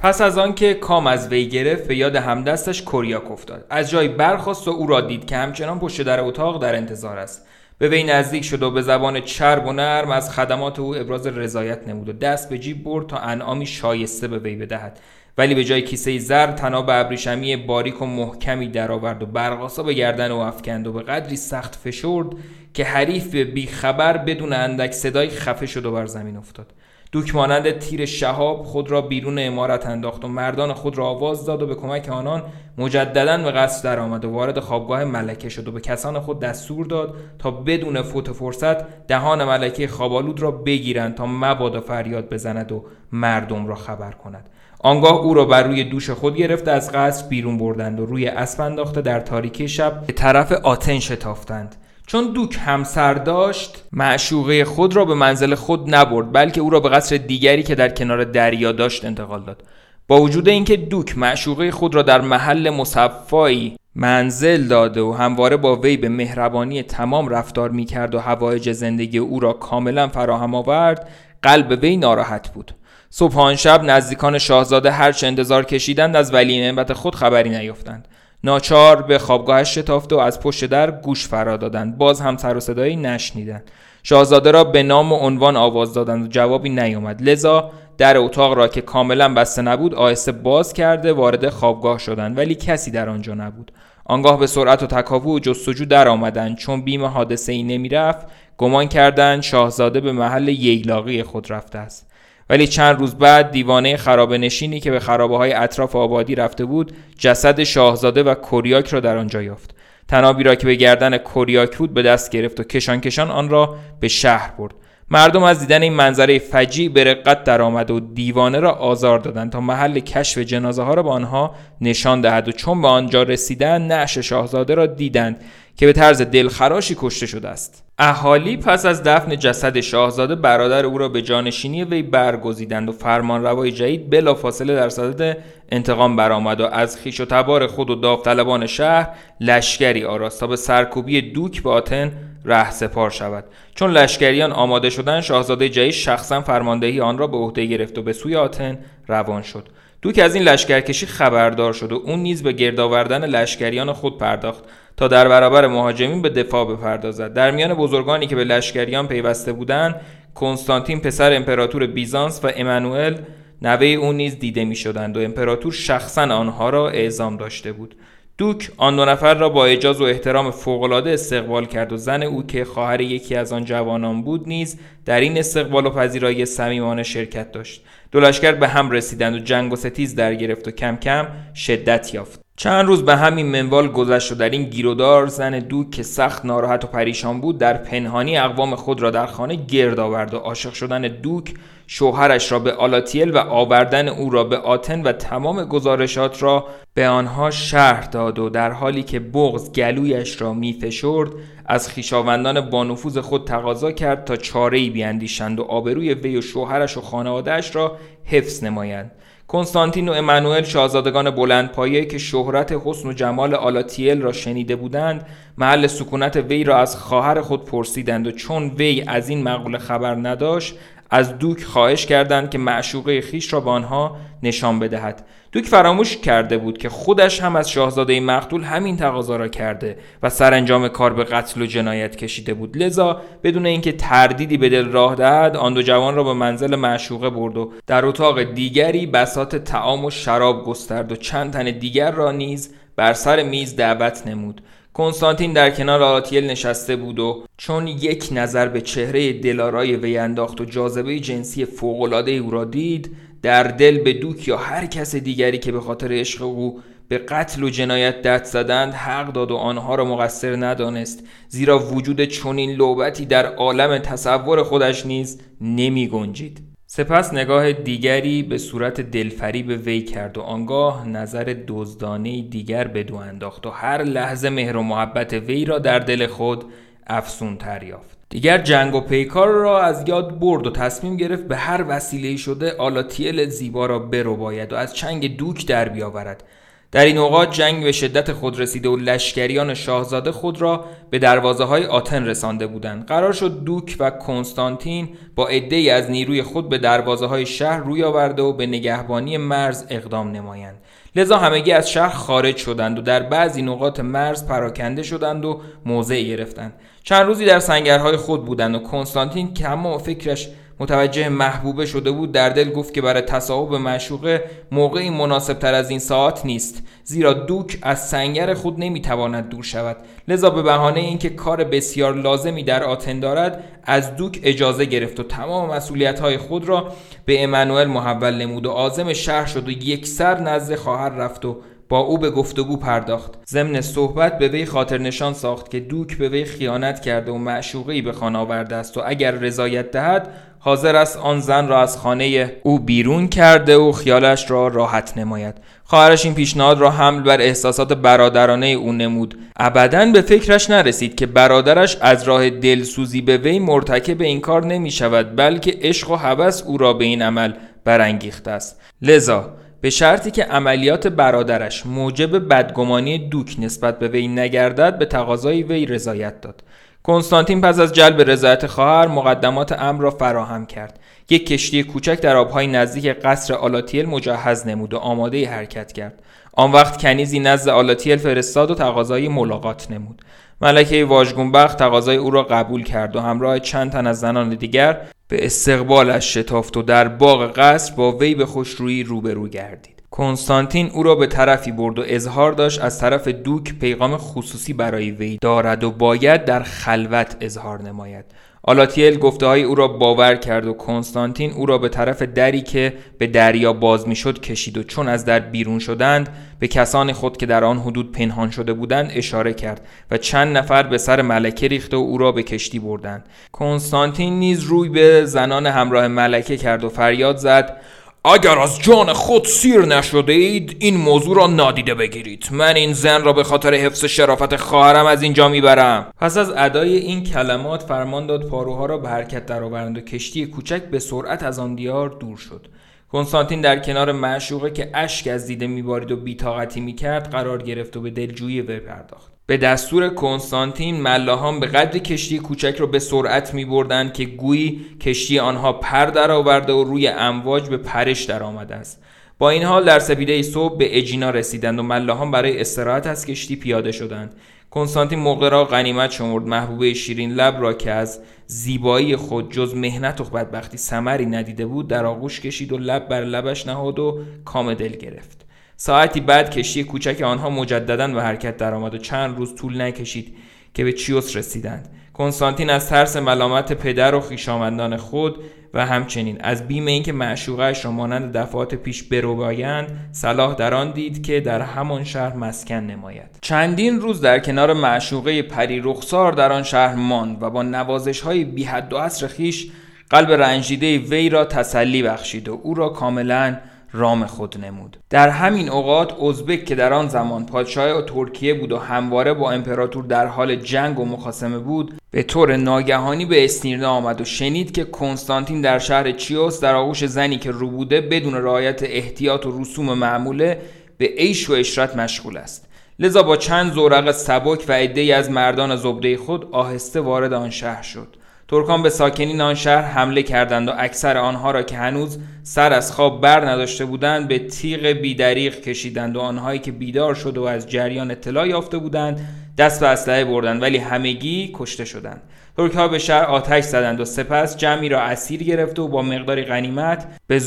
پس از آنکه کام از وی گرفت به یاد همدستش کوریاک افتاد. از جای برخواست و او را دید که همچنان پشت در اتاق در انتظار است. به وی نزدیک شد و به زبان چرب و نرم از خدمات او ابراز رضایت نمود و دست به جیب برد تا انعامی شایسته به وی بدهد. ولی به جای کیسه زر تناب ابریشمی باریک و محکمی درآورد و برقاسا به گردن او افکند و به قدری سخت فشرد که حریف به بیخبر بدون اندک صدای خفه شد و بر زمین افتاد. دوک مانند تیر شهاب خود را بیرون امارت انداخت و مردان خود را آواز داد و به کمک آنان مجددا به قصد درآمد و وارد خوابگاه ملکه شد و به کسان خود دستور داد تا بدون فوت فرصت دهان ملکه خوابالود را بگیرند تا مبادا فریاد بزند و مردم را خبر کند. آنگاه او را بر روی دوش خود گرفته از قصر بیرون بردند و روی اسب انداخته در تاریکی شب به طرف آتن شتافتند. چون دوک همسر داشت معشوقه خود را به منزل خود نبرد بلکه او را به قصر دیگری که در کنار دریا داشت انتقال داد. با وجود اینکه دوک معشوقه خود را در محل مصفایی منزل داده و همواره با وی به مهربانی تمام رفتار می‌کرد و هوایج زندگی او را کاملا فراهم آورد قلب وی ناراحت بود. صبحان شب نزدیکان شاهزاده هرچه انتظار کشیدند از ولی نعمت خود خبری نیافتند. ناچار به خوابگاهش شتافت و از پشت در گوش فرا دادند. باز هم سر و صدایی نشنیدند. شاهزاده را به نام و عنوان آواز دادند و جوابی نیامد. لذا در اتاق را که کاملا بسته نبود آهسته باز کرده وارد خوابگاه شدند. ولی کسی در آنجا نبود. آنگاه به سرعت و تکاپو و جستجو در آمدند. چون بیم حادثه ای نمی‌رفت گمان کردند شاهزاده به محل ییلاقی خود رفته است. ولی چند روز بعد دیوانه خرابه نشینی که به خرابه های اطراف آبادی رفته بود جسد شاهزاده و کوریاک را در آنجا یافت. تنابی را که به گردن کوریاک بود به دست گرفت و کشان کشان آن را به شهر برد. مردم از دیدن این منظره فجی به رقت درآمد و دیوانه را آزار دادند تا محل کشف جنازه ها را به آنها نشان دهد و چون به آنجا رسیدند نعش شاهزاده را دیدند. که به طرز دلخراشی کشته شده است. اهالی پس از دفن جسد شاهزاده برادر او را به جانشینی وی برگزیدند و فرمانروای جدید بلافاصله در صدد انتقام برآمد و از خیش و تبار خود و داوطلبان شهر لشکری آراست تا به سرکوبی دوک به آتن ره سپار شود. چون لشکریان آماده شدن شاهزاده جدید شخصا فرماندهی آن را به عهده گرفت و به سوی آتن روان شد. دوک از این لشکرکشی خبردار شد و اون نیز به گرد آوردن لشکریان خود پرداخت. تا در برابر مهاجمین به دفاع بپردازد. در میان بزرگانی که به لشکریان پیوسته بودند کنستانتین پسر امپراتور بیزانس و امانوئل نوه او نیز دیده می شدند و امپراتور شخصا آنها را اعزام داشته بود. دوک آن دو نفر را با اجاز و احترام فوقالعاده استقبال کرد و زن او که خواهر یکی از آن جوانان بود نیز در این استقبال و پذیرایی صمیمانه شرکت داشت. دو لشکر به هم رسیدند و جنگ و ستیز در گرفت و کم کم شدت یافت. چند روز به همین منوال گذشت و در این گیرودار زن دوک که سخت ناراحت و پریشان بود در پنهانی اقوام خود را در خانه گرد آورد و عاشق شدن دوک شوهرش را به آلاتیل و آوردن او را به آتن و تمام گزارشات را به آنها شهر داد و در حالی که بغز گلویش را میفشرد از خیشاوندان بانفوذ خود تقاضا کرد تا چارهای بیاندیشند و آبروی وی و شوهرش و خانوادهش را حفظ نمایند. کنستانتین و امانوئل شاهزادگان بلند پایه که شهرت حسن و جمال آلاتیل را شنیده بودند محل سکونت وی را از خواهر خود پرسیدند و چون وی از این مقوله خبر نداشت از دوک خواهش کردند که معشوقه خیش را به آنها نشان بدهد. دوک فراموش کرده بود که خودش هم از شاهزاده مقتول همین تقاضا را کرده و سرانجام کار به قتل و جنایت کشیده بود. لذا بدون اینکه تردیدی به دل راه دهد آن دو جوان را به منزل معشوقه برد و در اتاق دیگری بسات تعام و شراب گسترد و چند تن دیگر را نیز بر سر میز دعوت نمود. کنستانتین در کنار آتیل نشسته بود و چون یک نظر به چهره دلارای وی انداخت و جاذبه جنسی فوقالعاده او را دید در دل به دوک یا هر کس دیگری که به خاطر عشق او به قتل و جنایت دست زدند حق داد و آنها را مقصر ندانست زیرا وجود چنین لوبتی در عالم تصور خودش نیز نمی گنجید. سپس نگاه دیگری به صورت دلفری به وی کرد و آنگاه نظر دزدانه دیگر به دو انداخت و هر لحظه مهر و محبت وی را در دل خود افسون تر یافت دیگر جنگ و پیکار را از یاد برد و تصمیم گرفت به هر وسیله شده آلاتیل زیبا را برو باید و از چنگ دوک در بیاورد. در این اوقات جنگ به شدت خود رسیده و لشکریان شاهزاده خود را به دروازه های آتن رسانده بودند. قرار شد دوک و کنستانتین با عده از نیروی خود به دروازه های شهر روی آورده و به نگهبانی مرز اقدام نمایند. لذا همگی از شهر خارج شدند و در بعضی نقاط مرز پراکنده شدند و موضع گرفتند. چند روزی در سنگرهای خود بودند و کنستانتین که اما فکرش متوجه محبوبه شده بود در دل گفت که برای تصاحب معشوقه موقعی مناسب تر از این ساعت نیست زیرا دوک از سنگر خود نمی‌تواند دور شود. لذا به بهانه اینکه کار بسیار لازمی در آتن دارد از دوک اجازه گرفت و تمام مسئولیت های خود را به امانوئل محول نمود و عازم شهر شد و یک سر نزد خواهر رفت و با او به گفتگو پرداخت. ضمن صحبت به وی خاطر نشان ساخت که دوک به وی خیانت کرده و معشوقه به خانه آورده است و اگر رضایت دهد حاضر است آن زن را از خانه او بیرون کرده و خیالش را راحت نماید. خواهرش این پیشنهاد را حمل بر احساسات برادرانه او نمود. ابدا به فکرش نرسید که برادرش از راه دلسوزی به وی مرتکب این کار نمی شود بلکه عشق و هوس او را به این عمل برانگیخته است. لذا به شرطی که عملیات برادرش موجب بدگمانی دوک نسبت به وی نگردد به تقاضای وی رضایت داد. کنستانتین پس از جلب رضایت خواهر مقدمات امر را فراهم کرد. یک کشتی کوچک در آبهای نزدیک قصر آلاتیل مجهز نمود و آماده حرکت کرد. آن وقت کنیزی نزد آلاتیل فرستاد و تقاضای ملاقات نمود. ملکه واژگونبخت تقاضای او را قبول کرد و همراه چند تن از زنان دیگر به استقبالش شتافت و در باغ قصر با وی به خوشرویی روبرو گردید. کنستانتین او را به طرفی برد و اظهار داشت از طرف دوک پیغام خصوصی برای وی دارد و باید در خلوت اظهار نماید. آلاتیل گفته های او را باور کرد و کنستانتین او را به طرف دری که به دریا باز می‌شد کشید و چون از در بیرون شدند به کسان خود که در آن حدود پنهان شده بودند اشاره کرد و چند نفر به سر ملکه ریخته و او را به کشتی بردند. کنستانتین نیز روی به زنان همراه ملکه کرد و فریاد زد اگر از جان خود سیر نشده اید این موضوع را نادیده بگیرید. من این زن را به خاطر حفظ شرافت خواهرم از اینجا می‌برم. پس از ادای این کلمات فرمان داد پاروها را به حرکت درآورند و کشتی کوچک به سرعت از آن دیار دور شد. کنستانتین در کنار معشوقه که اشک از دیده میبارید و بیتاقتی می‌کرد قرار گرفت و به دلجویی وی پرداخت. به دستور کنستانتین ملاحان به قدری کشتی کوچک را به سرعت می بردند که گویی کشتی آنها پر درآورده و روی امواج به پرش در آمده است با این حال در سپیده صبح به اجینا رسیدند و ملاحان برای استراحت از کشتی پیاده شدند. کنستانتین موقع را غنیمت شمرد محبوبه شیرین لب را که از زیبایی خود جز مهنت و بدبختی سمری ندیده بود در آغوش کشید و لب بر لبش نهاد و کام دل گرفت. ساعتی بعد کشتی کوچک آنها مجددا به حرکت درآمد و چند روز طول نکشید که به چیوس رسیدند. کنستانتین از ترس ملامت پدر و خویشاوندان خود و همچنین از بیم اینکه معشوقش را مانند دفعات پیش بروبایند صلاح در آن دید که در همان شهر مسکن نماید. چندین روز در کنار معشوقه پری رخسار در آن شهر ماند و با نوازش های بی و عصر خیش قلب رنجیده وی را تسلی بخشید و او را کاملا رام خود نمود. در همین اوقات ازبک که در آن زمان پادشاه ترکیه بود و همواره با امپراتور در حال جنگ و مخاسمه بود به طور ناگهانی به اسنیرنا آمد و شنید که کنستانتین در شهر چیوس در آغوش زنی که رو بوده بدون رعایت احتیاط و رسوم معموله به عیش و اشرت مشغول است. لذا با چند زورق سبک و عدهای از مردان زبده خود آهسته وارد آن شهر شد. ترکان به ساکنین آن شهر حمله کردند و اکثر آنها را که هنوز سر از خواب بر نداشته بودند به تیغ بیدریق کشیدند و آنهایی که بیدار شده و از جریان اطلاع یافته بودند دست به اسلحه بردند ولی همگی کشته شدند. ترک ها به شهر آتش زدند و سپس جمعی را اسیر گرفت و با مقداری غنیمت به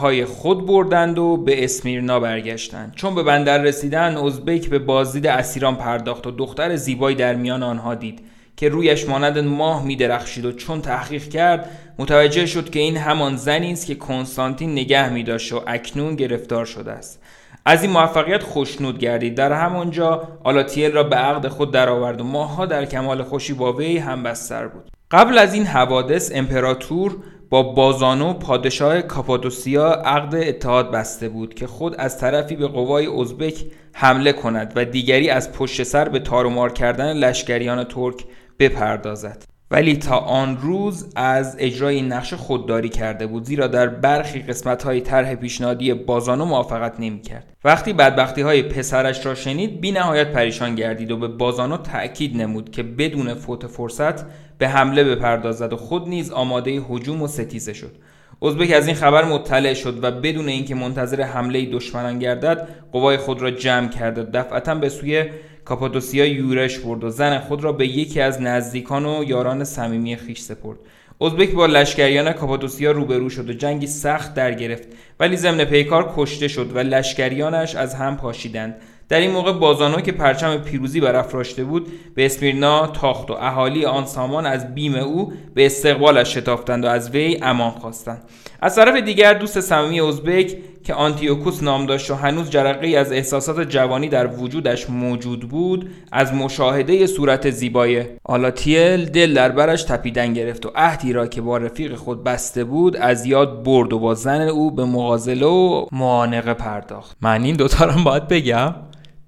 های خود بردند و به اسمیرنا برگشتند. چون به بندر رسیدند ازبک به بازدید اسیران پرداخت و دختر زیبایی در میان آنها دید. که رویش مانند ماه می درخشید و چون تحقیق کرد متوجه شد که این همان زنی است که کنستانتین نگه می داشت و اکنون گرفتار شده است. از این موفقیت خوشنود گردید. در همانجا آلاتیل را به عقد خود درآورد و ماهها در کمال خوشی با وی هم بستر بود. قبل از این حوادث امپراتور با بازانو پادشاه کاپادوسیا عقد اتحاد بسته بود که خود از طرفی به قوای ازبک حمله کند و دیگری از پشت سر به تارومار کردن لشکریان ترک بپردازد. ولی تا آن روز از اجرای این نقشه خودداری کرده بود زیرا در برخی قسمت های طرح پیشنهادی بازانو موافقت نمی کرد وقتی بدبختی های پسرش را شنید بی نهایت پریشان گردید و به بازانو تأکید نمود که بدون فوت فرصت به حمله بپردازد و خود نیز آماده هجوم و ستیزه شد. ازبک از این خبر مطلع شد و بدون اینکه منتظر حمله دشمنان گردد قوای خود را جمع کرد و دفعتا به سوی کاپادوسیا یورش برد و زن خود را به یکی از نزدیکان و یاران صمیمی خیش سپرد. ازبک با لشکریان کاپادوسیا روبرو شد و جنگی سخت در گرفت ولی ضمن پیکار کشته شد و لشکریانش از هم پاشیدند. در این موقع بازانو که پرچم پیروزی برافراشته بود به اسمیرنا تاخت و اهالی آن سامان از بیم او به استقبالش شتافتند و از وی امان خواستند. از طرف دیگر دوست صمیمی ازبک که آنتیوکوس نام داشت و هنوز جرقه از احساسات جوانی در وجودش موجود بود از مشاهده صورت زیبای آلاتیل دل در برش تپیدن گرفت و عهدی را که با رفیق خود بسته بود از یاد برد و با زن او به مغازله و معانقه پرداخت. من این دوتا رو باید بگم.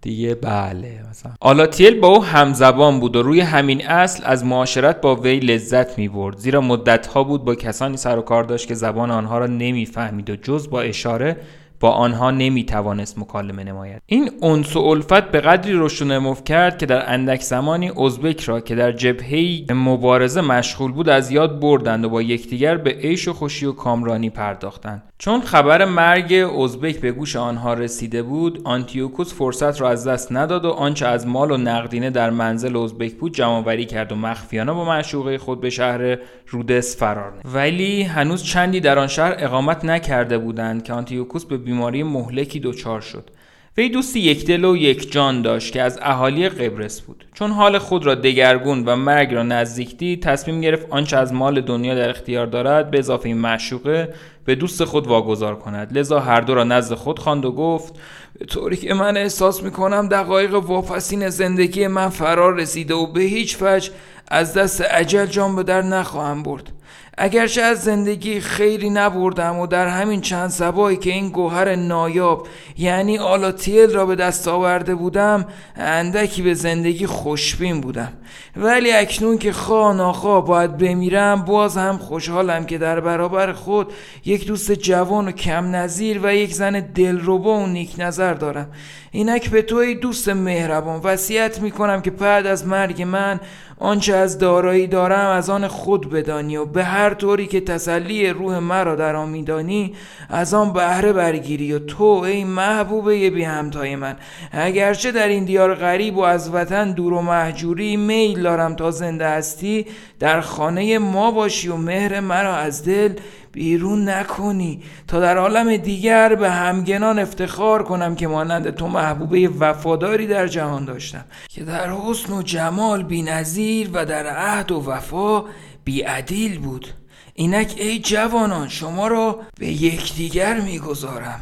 دیگه بله مثلا. آلاتیل با او همزبان بود و روی همین اصل از معاشرت با وی لذت می برد زیرا مدت ها بود با کسانی سر و کار داشت که زبان آنها را نمی‌فهمید و جز با اشاره با آنها نمی‌توانست مکالمه نماید. این انس و الفت به قدری رشد کرد که در اندک زمانی ازبک را که در جبهه مبارزه مشغول بود از یاد بردند و با یکدیگر به عیش و خوشی و کامرانی پرداختند. چون خبر مرگ ازبک به گوش آنها رسیده بود آنتیوکوس فرصت را از دست نداد و آنچه از مال و نقدینه در منزل ازبک بود جمعآوری کرد و مخفیانه با معشوقه خود به شهر رودس فرار ولی هنوز چندی در آن شهر اقامت نکرده بودند که آنتیوکوس به بیماری مهلکی دچار شد. وی دوستی یک دل و یک جان داشت که از اهالی قبرس بود. چون حال خود را دگرگون و مرگ را نزدیک دید تصمیم گرفت آنچه از مال دنیا در اختیار دارد به اضافه این معشوقه به دوست خود واگذار کند. لذا هر دو را نزد خود خواند و گفت طوری که من احساس می‌کنم دقایق واپسین زندگی من فرار رسیده و به هیچ وجه از دست عجل جان به در نخواهم برد. اگرچه از زندگی خیری نبردم و در همین چند سبایی که این گوهر نایاب یعنی آلاتیل را به دست آورده بودم اندکی به زندگی خوشبین بودم. ولی اکنون که خواه ناخواه باید بمیرم باز هم خوشحالم که در برابر خود یک دوست جوان و کم نظیر و یک زن دلربا و نیک نظر دارم. اینک به توی دوست مهربان وصیت می‌کنم که بعد از مرگ من آنچه از دارایی دارم از آن خود بدانی و به هر طوری که تسلی روح مرا در آن میدانی از آن بهره برگیری و تو ای محبوبه بی همتای من. اگرچه در این دیار غریب و از وطن دور و محجوری میل دارم تا زنده هستی در خانه ما باشی و مهر مرا از دل بیرون نکنی تا در عالم دیگر به همگنان افتخار کنم که مانند تو محبوبه وفاداری در جهان داشتم. که در حسن و جمال بی نظیر و در عهد و وفا بی عدیل بود. اینک ای جوانان شما را به یکدیگر می‌گذارم.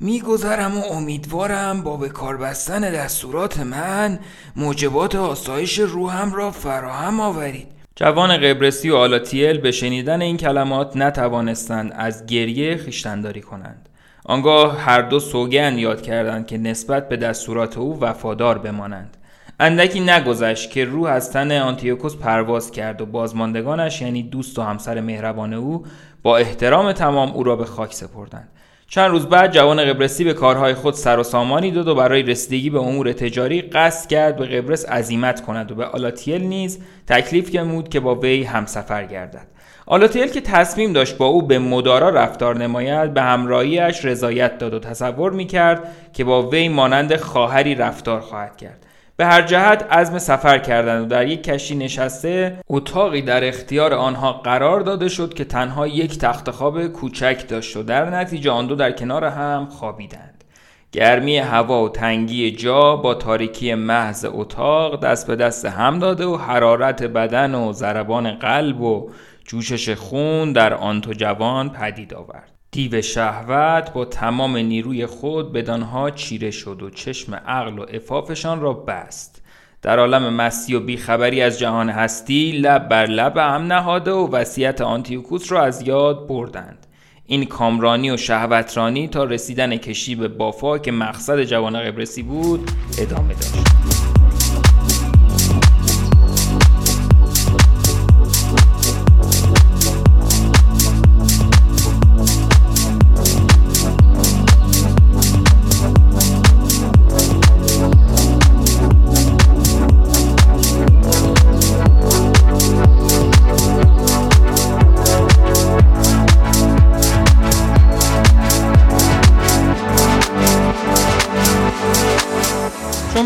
میگذرم و امیدوارم با به کار بستن دستورات من موجبات آسایش روحم را فراهم آورید. جوان قبرسی و آلاتیل به شنیدن این کلمات نتوانستند از گریه خیشتنداری کنند. آنگاه هر دو سوگن یاد کردند که نسبت به دستورات او وفادار بمانند. اندکی نگذشت که روح از تن آنتیوکوس پرواز کرد و بازماندگانش یعنی دوست و همسر مهربان او با احترام تمام او را به خاک سپردند. چند روز بعد جوان قبرسی به کارهای خود سر و سامانی داد و برای رسیدگی به امور تجاری قصد کرد به قبرس عزیمت کند و به آلاتیل نیز تکلیف نمود که با وی همسفر گردد. آلاتیل که تصمیم داشت با او به مدارا رفتار نماید به همراهیش رضایت داد و تصور می‌کرد که با وی مانند خواهری رفتار خواهد کرد. به هر جهت عزم سفر کردند و در یک کشتی نشسته اتاقی در اختیار آنها قرار داده شد که تنها یک تخت خواب کوچک داشت و در نتیجه آن دو در کنار هم خوابیدند. گرمی هوا و تنگی جا با تاریکی محض اتاق دست به دست هم داده و حرارت بدن و ضربان قلب و جوشش خون در آن تو جوان پدید آورد. دیو شهوت با تمام نیروی خود بدانها چیره شد و چشم عقل و افافشان را بست. در عالم مستی و بیخبری از جهان هستی لب بر لب هم نهاده و وصیت آنتیوکوس را از یاد بردند. این کامرانی و شهوترانی تا رسیدن کشی به بافا که مقصد جوان قبرسی بود ادامه داشت.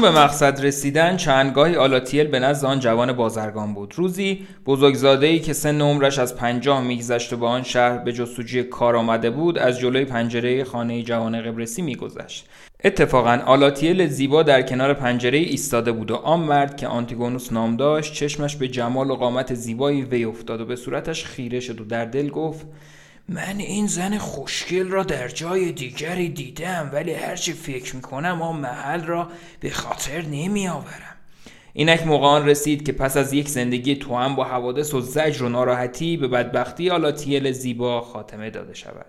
به مقصد رسیدن چندگاهی آلاتیل به نزد آن جوان بازرگان بود. روزی بزرگزاده ای که سن عمرش از پنجاه میگذشت و به آن شهر به جستجوی کار آمده بود از جلوی پنجره خانه جوان قبرسی میگذشت. اتفاقا آلاتیل زیبا در کنار پنجره ایستاده بود و آن مرد که آنتیگونوس نام داشت چشمش به جمال و قامت زیبایی وی افتاد و به صورتش خیره شد و در دل گفت من این زن خوشگل را در جای دیگری دیدم ولی هرچی فکر می‌کنم آن محل را به خاطر نمی آورم اینک موقع رسید که پس از یک زندگی توام با حوادث و زجر و ناراحتی به بدبختی آلاتیل زیبا خاتمه داده شود.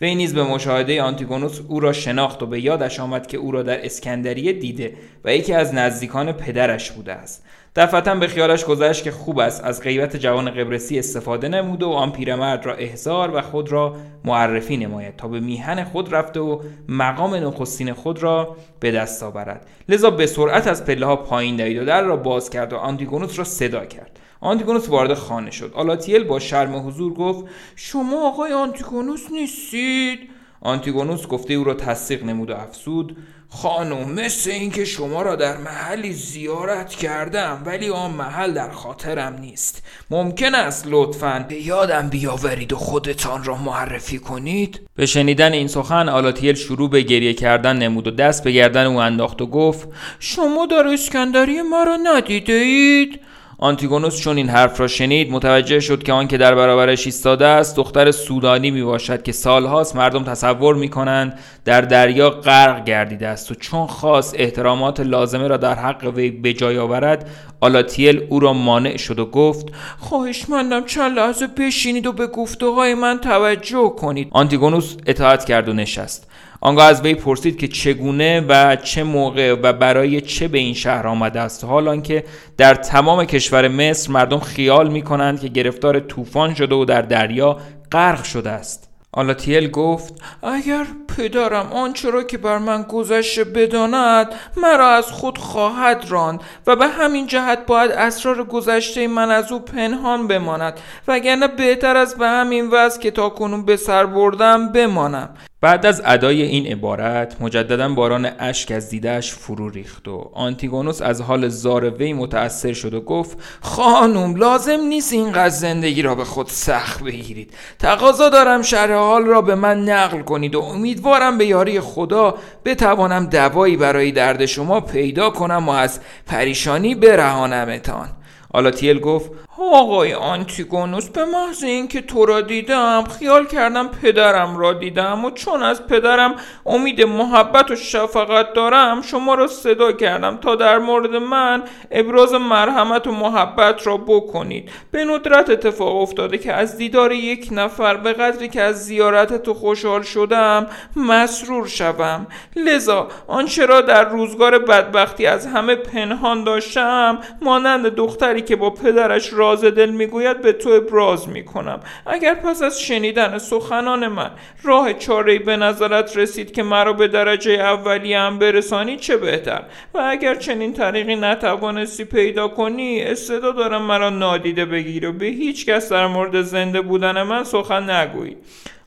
وی نیز به مشاهده آنتیگونوس او را شناخت و به یادش آمد که او را در اسکندریه دیده و یکی از نزدیکان پدرش بوده است. دفعتا به خیالش گذشت که خوب است از غیبت جوان قبرسی استفاده نمود و آن پیرمرد را احضار و خود را معرفی نماید تا به میهن خود رفته و مقام نخستین خود را به دست آورد. لذا به سرعت از پله ها پایین دوید و در را باز کرد و آنتیگونوس را صدا کرد. آنتیگونوس وارد خانه شد. آلاتیل با شرم حضور گفت شما آقای آنتیگونوس نیستید؟ آنتیگونوس گفته او را تصدیق نمود و افسود خانم مثل اینکه شما را در محلی زیارت کردم ولی آن محل در خاطرم نیست. ممکن است لطفا به یادم بیاورید و خودتان را معرفی کنید؟ به شنیدن این سخن آلاتیل شروع به گریه کردن نمود و دست به گردن او انداخت و گفت شما در اسکندری مرا ندیده اید؟ آنتیگونوس چون این حرف را شنید متوجه شد که آن که در برابرش ایستاده است دختر سودانی می باشد که سالهاست مردم تصور می کنند در دریا غرق گردیده است و چون خواست احترامات لازمه را در حق وی به جای آورد آلاتیل او را مانع شد و گفت خواهش مندم چند لحظه بشینید و به گفتگوهای من توجه کنید. آنتیگونوس اطاعت کرد و نشست. آنگاه از وی پرسید که چگونه و چه موقع و برای چه به این شهر آمده است. حال آنکه در تمام کشور مصر مردم خیال می کنند که گرفتار طوفان شده و در دریا غرق شده است. آلاتیل گفت اگر پدرم آنچه را که بر من گذشته بداند مرا از خود خواهد راند و به همین جهت باید اسرار گذشته من از او پنهان بماند وگرنه بهتر از به همین وضع که تا کنون به سر بردم بمانم. بعد از ادای این عبارت مجددا باران اشک از دیدش فرو ریخت و آنتیگونوس از حال زار وی متأثر شد و گفت خانم لازم نیست اینقدر زندگی را به خود سخت بگیرید. تقاضا دارم شرح حال را به من نقل کنید و امیدوارم به یاری خدا بتوانم دوایی برای درد شما پیدا کنم و از پریشانی برهانمتان. آلاتیل گفت آقای آنتیگونوس به محض اینکه تو را دیدم خیال کردم پدرم را دیدم و چون از پدرم امید محبت و شفقت دارم شما را صدا کردم تا در مورد من ابراز مرحمت و محبت را بکنید. به ندرت اتفاق افتاده که از دیدار یک نفر به قدری که از زیارت تو خوشحال شدم مسرور شوم. لذا آنچه را در روزگار بدبختی از همه پنهان داشتم مانند دختری که با پدرش را راز دل می‌گوید به تو ابراز می‌کنم. اگر پس از شنیدن سخنان من راه چاره به نظرت رسید که مرا به درجه اولی هم برسانی چه بهتر؟ و اگر چنین طریقی نتوانستی پیدا کنی استعدا دارم مرا نادیده بگیر و به هیچ کس در مورد زنده بودن من سخن نگویی.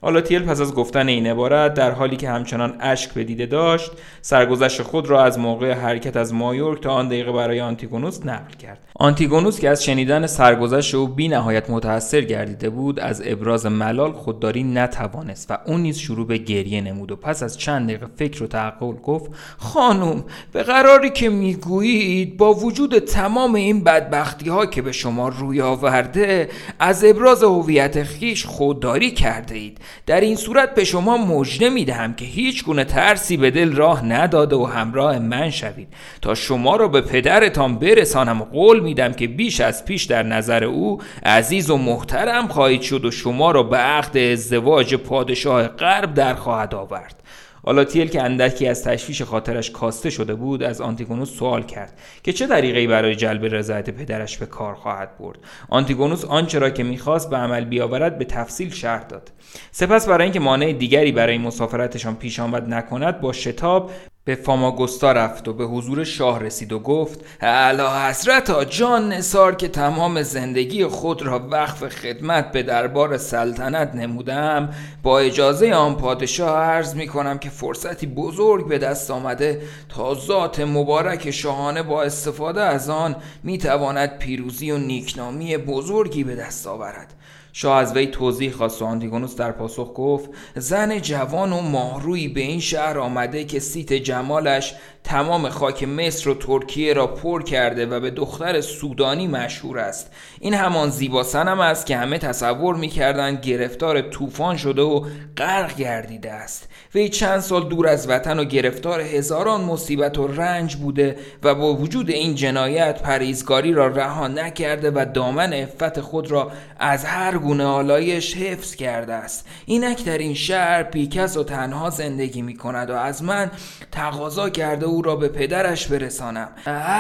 آلاتیل پس از گفتن این عبارت در حالی که همچنان اشک به دیده داشت سرگذشت خود را از موقع حرکت از مایورک تا آن دقیقه برای آنتیگونوس نقل کرد. آنتیگونوس که از شنیدن سرگذشت او بی نهایت متأثر گردیده بود از ابراز ملال خودداری نتوانست و اون نیز شروع به گریه نمود و پس از چند دقیقه فکر و تعقل گفت خانم به قراری که می‌گویید با وجود تمام این بدبختی ها که به شما روی آورده از ابراز هویت خیش خودداری کرده اید در این صورت به شما مژده می‌دهم که هیچ گونه ترسی به دل راه نداده و همراه من شوید. تا شما را به پدرتان برسانم قول میدم که بیش از پیش در نظر او عزیز و محترم خواهید شد و شما را به عقد ازدواج پادشاه غرب در خواهد آورد. آلاتیل که اندکی از تشویش خاطرش کاسته شده بود از آنتیگونوس سوال کرد که چه طریقی برای جلب رضایت پدرش به کار خواهد برد؟ آنتیگونوس آنچه را که می‌خواست به عمل بیاورد به تفصیل شرح داد. سپس برای اینکه مانع دیگری برای مسافرتشان پیش آمد نکند با شتاب به فاماگوستا رفت و به حضور شاه رسید و گفت اعلی حضرتا جان نصار که تمام زندگی خود را وقف خدمت به دربار سلطنت نمودم با اجازه آن پادشاه عرض می کنم که فرصتی بزرگ به دست آمده تا ذات مبارک شاهانه با استفاده از آن می تواند پیروزی و نیکنامی بزرگی به دست آورد. شاه از وی توضیح خواست و آنتیگونوس در پاسخ گفت زن جوان و ماهرویی به این شهر آمده که سیت جمالش تمام خاک مصر و ترکیه را پر کرده و به دختر سودانی مشهور است. این همان زیبا سنم است که همه تصور می‌کردند گرفتار طوفان شده و غرق گردیده است. وی چند سال دور از وطن و گرفتار هزاران مصیبت و رنج بوده و با وجود این جنایت پریزگاری را رها نکرده و دامن عفت خود را از هر گونه آلایش حفظ کرده است. اینک در این شهر پیکس و تنها زندگی می کند و از من تقاضا کرده او را به پدرش برسانم.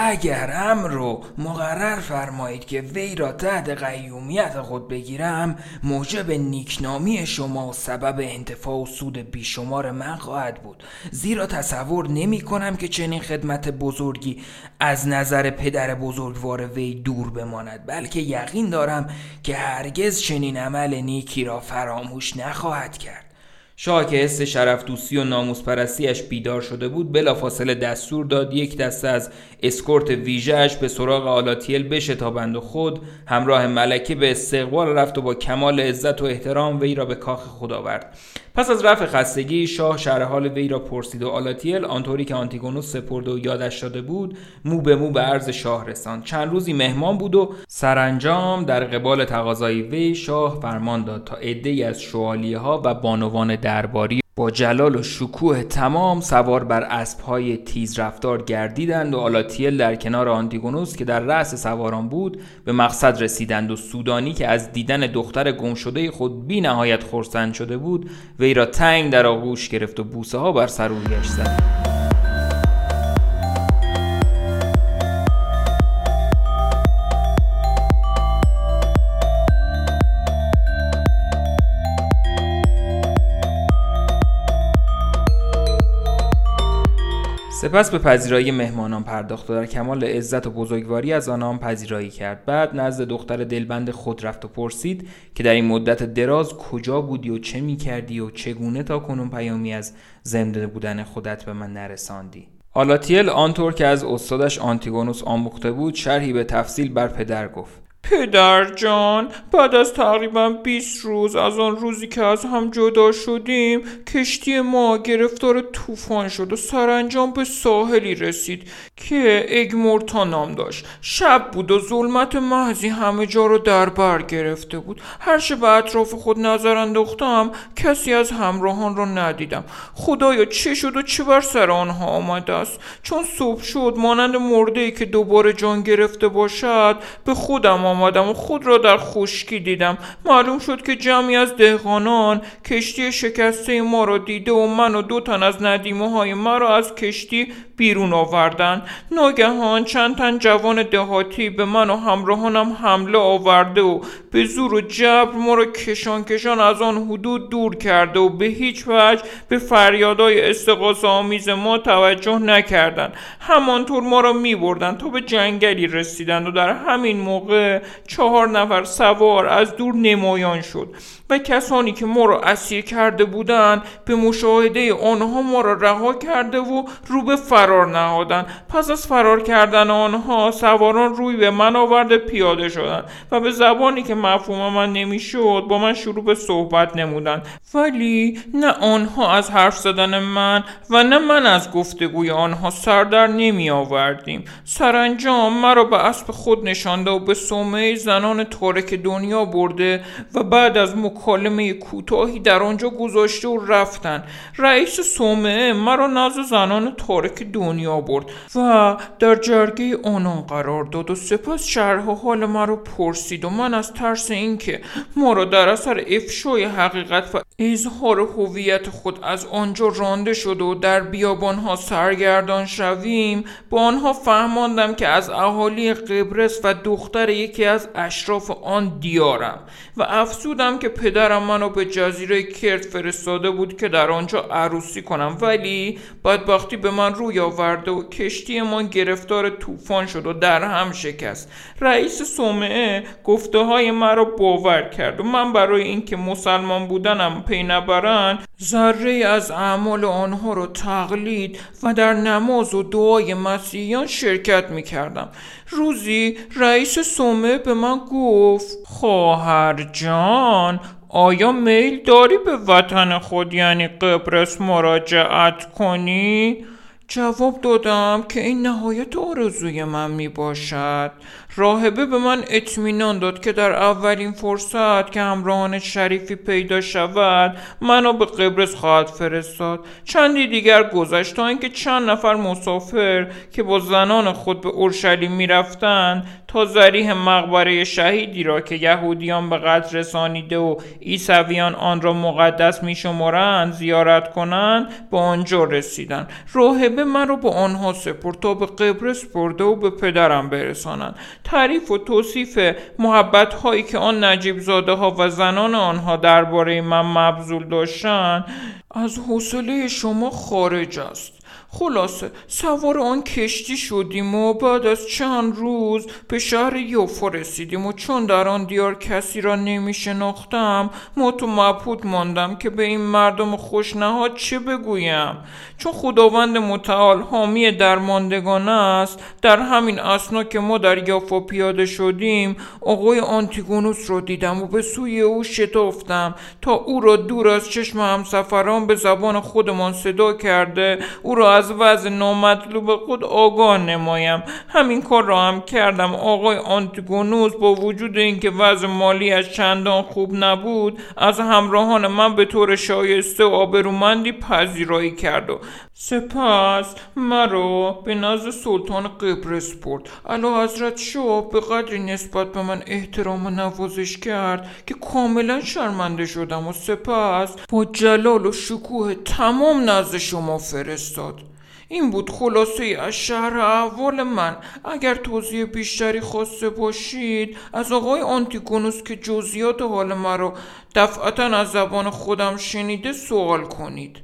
اگر امر رو مقرر فرمایید که وی را تحت قیومیت خود بگیرم موجب نیکنامی شما و سبب انتفاع و سود بیشمار من خواهد بود. زیرا تصور نمی کنم که چنین خدمت بزرگی از نظر پدر بزرگوار وی دور بماند. بلکه یقین دارم که هرگز چنین عمل نیکی را فراموش نخواهد کرد. شاه که حس شرف دوستی و ناموس پرستیش بیدار شده بود بلافاصله دستور داد یک دسته از اسکورت ویژهش به سراغ آلاتیل بشتابند و خود همراه ملکه به استقبال رفت و با کمال عزت و احترام وی را به کاخ خود آورد. پس از رفع خستگی شاه شرح حال وی را پرسید و آلاتیل آنطوری که آنتیگونوس سپرده و یادش داده بود مو به مو به عرض شاه رساند. چند روزی مهمان بود و سرانجام در قبال تقاضای وی شاه فرمان داد تا عدهای از شوالیه ها و بانوان درباری با جلال و شکوه تمام سوار بر اسبهای تیز رفتار گردیدند و آلاتیل در کنار آنتیگونوس که در رأس سواران بود به مقصد رسیدند و سلطانی که از دیدن دختر گمشده خود بی نهایت خرسند شده بود وی را تنگ در آغوش گرفت و بوسه ها بر سر زد. سپس به پذیرایی مهمانان پرداخت و در کمال عزت و بزرگواری از آنان پذیرایی کرد. بعد نزد دختر دلبند خود رفت و پرسید که در این مدت دراز کجا بودی و چه می کردی و چگونه تا کنون پیامی از زنده بودن خودت به من نرساندی؟ آلاتیل آنطور که از استادش آنتیگونوس آموخته بود شرحی به تفصیل بر پدر گفت. پدر جان بعد از تقریبا 20 روز از آن روزی که از هم جدا شدیم کشتی ما گرفتار طوفان شد و سرانجام به ساحلی رسید که اگمورتا نام داشت. شب بود و ظلمت محضی همه جا رو در بر گرفته بود. هر به اطراف خود نظر انداختم کسی از همراهان را ندیدم. خدایا چه شد و چه بر سر آنها آمده است؟ چون صبح شد مانند مرده ای که دوباره جان گرفته باشد به خودم آمدم و خود را در خشکی دیدم. معلوم شد که جمعی از دهقانان کشتی شکسته ما را دیده و من و دو تن از ندیمه های مرا از کشتی بیرون آوردن. ناگهان چند تن جوان دهاتی به من و همراهانم حمله آورده و به زور و جبر ما را کشان کشان از آن حدود دور کرده و به هیچ وجه به فریادهای استقاس آمیز ما توجه نکردند. همانطور ما را می بردن تا به جنگلی رسیدند و در همین موقع چهار نفر سوار از دور نمایان شد. و کسانی که ما را اسیر کرده بودند به مشاهده آنها ما را رها کرده و رو به فرار نهادند پس از فرار کردن آنها سواران روی به من آورده پیاده شدند و به زبانی که مفهوم من نمی‌شد با من شروع به صحبت نمودند ولی نه آنها از حرف زدن من و نه من از گفتگوی آنها سر در نمی آوردیم سرانجام مرا به اسب خود نشانده و به صومعه زنان تارک دنیا برده و بعد از مکالمه کوتاهی در آنجا گذاشته و رفتن. رئیس صومعه مرا نزد زنان تارک دنیا برد و در جرگه آنان قرار داد و سپس شرح حال مرا پرسید و من از ترس اینکه را در اثر افشای حقیقت و اظهار هویت خود از آنجا رانده شده و در بیابانها سرگردان شویم با آنها فهماندم که از اهالی قبرس و دختر یکی از اشراف آن دیارم و افسودم که پدرم منو به جزیره کرد فرستاده بود که در آنجا عروسی کنم. ولی بدبختی به من روی آورده و کشتی من گرفتار طوفان شد و در هم شکست. رئیس صومعه گفته های مرا باور کرد و من برای اینکه مسلمان بودنم پی نبرند ذره از اعمال آنها را تقلید و در نماز و دعای مسیحیان شرکت می کردم روزی رئیس سومه به من گفت خواهر جان آیا میل داری به وطن خود یعنی قبرس مراجعت کنی؟ جواب دادم که این نهایت آرزوی من می باشد راهبه به من اطمینان داد که در اولین فرصت که همراهان شریفی پیدا شود منو به قبرس خواهد فرستاد چندی دیگر گذشت تا اینکه چند نفر مسافر که با زنان خود به اورشلیم می‌رفتند تا ذریح مقبره شهیدی را که یهودیان به قتل رسانیده و عیسویان آن را مقدس میشمرند زیارت کنند به آنجا رسیدند. راهبه من را به آنها سپرد تا به قبرس برده و به پدرم برسانند. تعریف و توصیف محبت هایی که آن نجیب زاده ها و زنان آنها درباره من مبذول داشتند از حوصله شما خارج است. خلاصه سوار آن کشتی شدیم و بعد از چند روز به شهر یوفا رسیدیم و چون در آن دیار کسی را نمی شناختم ما تو مبهوت ماندم که به این مردم خوشنهاد چه بگویم؟ چون خداوند متعال حامی درماندگان است در همین اسنا که ما در یافا پیاده شدیم آقای آنتیگونوس را دیدم و به سوی او شتافتم تا او را دور از چشم همسفران به زبان خودمان صدا کرده او را از وضع نامطلوب خود آگاه نمایم. همین کار را هم کردم. آقای آنتیگونوس با وجود اینکه وضع مالی از چندان خوب نبود از همراهان من به طور شایسته و آبرومندی پذیرایی کرد و سپس مرا به نزد سلطان قبرس برد. علا حضرت شاه به قدری نسبت به من احترام و نوازش کرد که کاملا شرمنده شدم و سپس با جلال و شکوه تمام نزد شما فرستاد. این بود خلاصه از شهر احوال من. اگر توضیح بیشتری خواسته باشید از آقای آنتیگونوس که جزئیات حال مرا دفعتا از زبان خودم شنیده سوال کنید.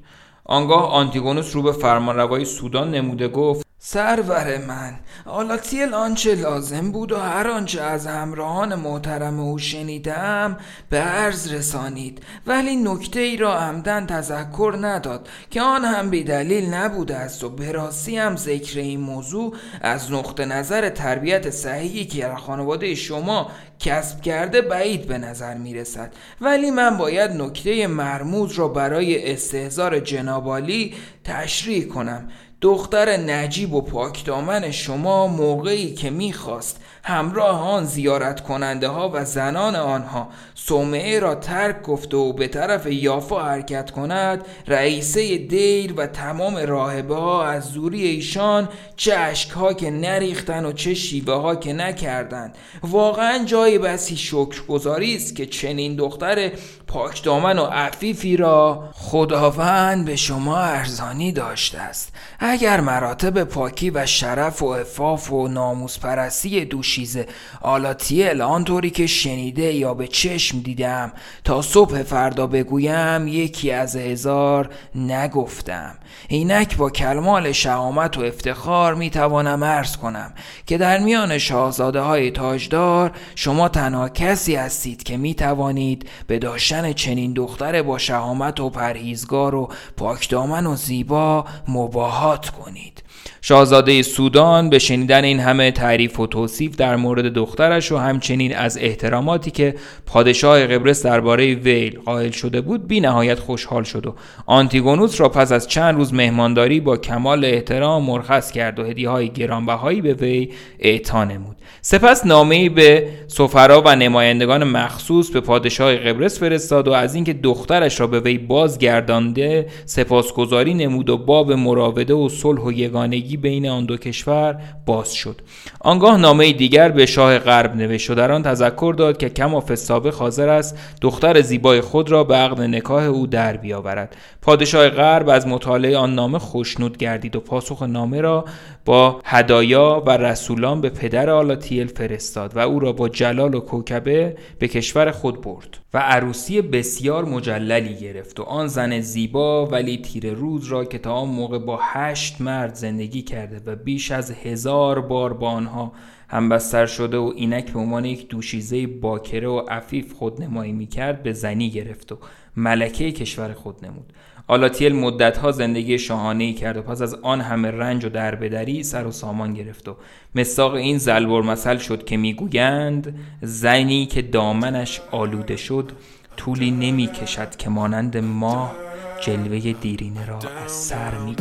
آنگاه آنتیگونوس رو به فرمانروای سودان نموده گفت سرور من. آلاتیل آنچه لازم بود و هر آنچه از همراهان محترم او شنیدم به عرض رسانید. ولی نکته ای را عمدن تذکر نداد که آن هم دلیل نبوده است و راستی هم ذکر این موضوع از نقطه نظر تربیت صحیحی که در خانواده شما کسب کرده بعید به نظر می رسد ولی من باید نکته مرموز را برای استهزار جنابالی تشریح کنم. دختر نجیب و پاکدامن شما موقعی که می‌خواست همراه آن زیارت کننده ها و زنان آنها صومعه را ترک گفته و به طرف یافا حرکت کند رئیسه دیر و تمام راهبه ها از زوری ایشان چه ها که نریختن و چه شیوه ها که نکردند. واقعا جای بسی شکرگزاری است که چنین دختر پاکدامن و عفیفی را خداوند به شما ارزانی داشته است. اگر مراتب پاکی و شرف و افاف و ناموس پرستی دوشیزه آلاتیل آنطوری که شنیده یا به چشم دیدم تا صبح فردا بگویم یکی از هزار نگفتم. اینک با کلمال شهامت و افتخار می توانم عرض کنم که در میان شاهزاده های تاجدار شما تنها کسی هستید که می توانید به داشتن چنین دختر با شهامت و پرهیزگار و پاکدامن و زیبا مباهات کنید. شاهزاده سودان به شنیدن این همه تعریف و توصیف در مورد دخترش و همچنین از احتراماتی که پادشاه قبرس درباره ویل قائل شده بود بی نهایت خوشحال شد و آنتیگونوس را پس از چند روز مهمانداری با کمال احترام مرخص کرد و هدیه های گرانبهایی به وی اعطا نمود. سپس نامه‌ای به سفرا و نمایندگان مخصوص به پادشاه قبرس فرستاد و از اینکه دخترش را به وی بازگردانده سپاسگزاری نمود و باب مراوده و صلح و یگانگی بین آن دو کشور باز شد. آنگاه نامه دیگر به شاه غرب نوشت و در آن تذکر داد که کما سابق حاضر است دختر زیبای خود را به عقد نکاح او در بیاورد. پادشاه غرب از مطالعه آن نامه خوشنود گردید و پاسخ نامه را با هدایا و رسولان به پدر آلاتیل فرستاد و او را با جلال و کوکبه به کشور خود برد و عروسی بسیار مجللی گرفت و آن زن زیبا ولی تیر روز را که تا آن موقع با هشت مرد زندگی کرده و بیش از هزار بار با آنها همبستر شده و اینک به عنوان یک دوشیزه باکره و عفیف خودنمایی می‌کرد به زنی گرفت و ملکه کشور خود نمود. آلاتیل مدتها زندگی شاهانه کرد و پس از آن همه رنج و دربدری سر و سامان گرفت و مستاق این زلبر مثل شد که می‌گویند زنی که دامنش آلوده شد طولی نمی کشد که مانند ماه جلوه دیرینه را از سر می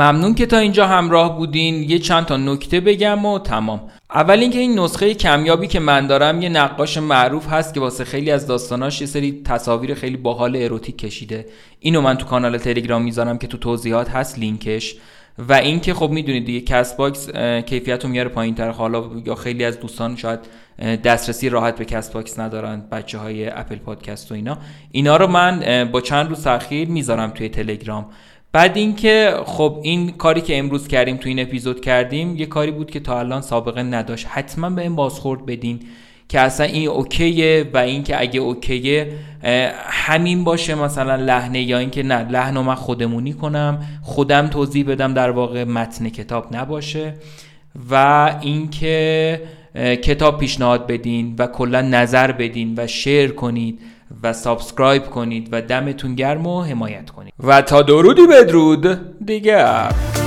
ممنون که تا اینجا همراه بودین. یه چند تا نکته بگم و تمام. اول اینکه این نسخه کمیابی که من دارم یه نقاش معروف هست که واسه خیلی از داستاناش یه سری تصاویر خیلی باحال اروتیک کشیده. اینو من تو کانال تلگرام می‌ذارم که تو توضیحات هست لینکش. و اینکه خب می‌دونید دیگه Castbox کیفیت رو میاره پایین تر حالا یا خیلی از دوستان شاید دسترسی راحت به Castbox ندارن بچه های Apple Podcast و اینا. اینا رو من با چند روز تاخیر می‌ذارم توی تلگرام. بعد اینکه خب این کاری که امروز کردیم تو این اپیزود کردیم یه کاری بود که تا الان سابقه نداشت. حتما به این بازخورد بدین که اصلا این اوکیه و اینکه اگه اوکیه همین باشه مثلا لحنه یا اینکه نه لحن من خودمونی کنم خودم توضیح بدم در واقع متن کتاب نباشه و اینکه کتاب پیشنهاد بدین و کلا نظر بدین و شیر کنید. و سابسکرایب کنید و دمتون گرم و حمایت کنید. و تا درودی بدرود دیگر.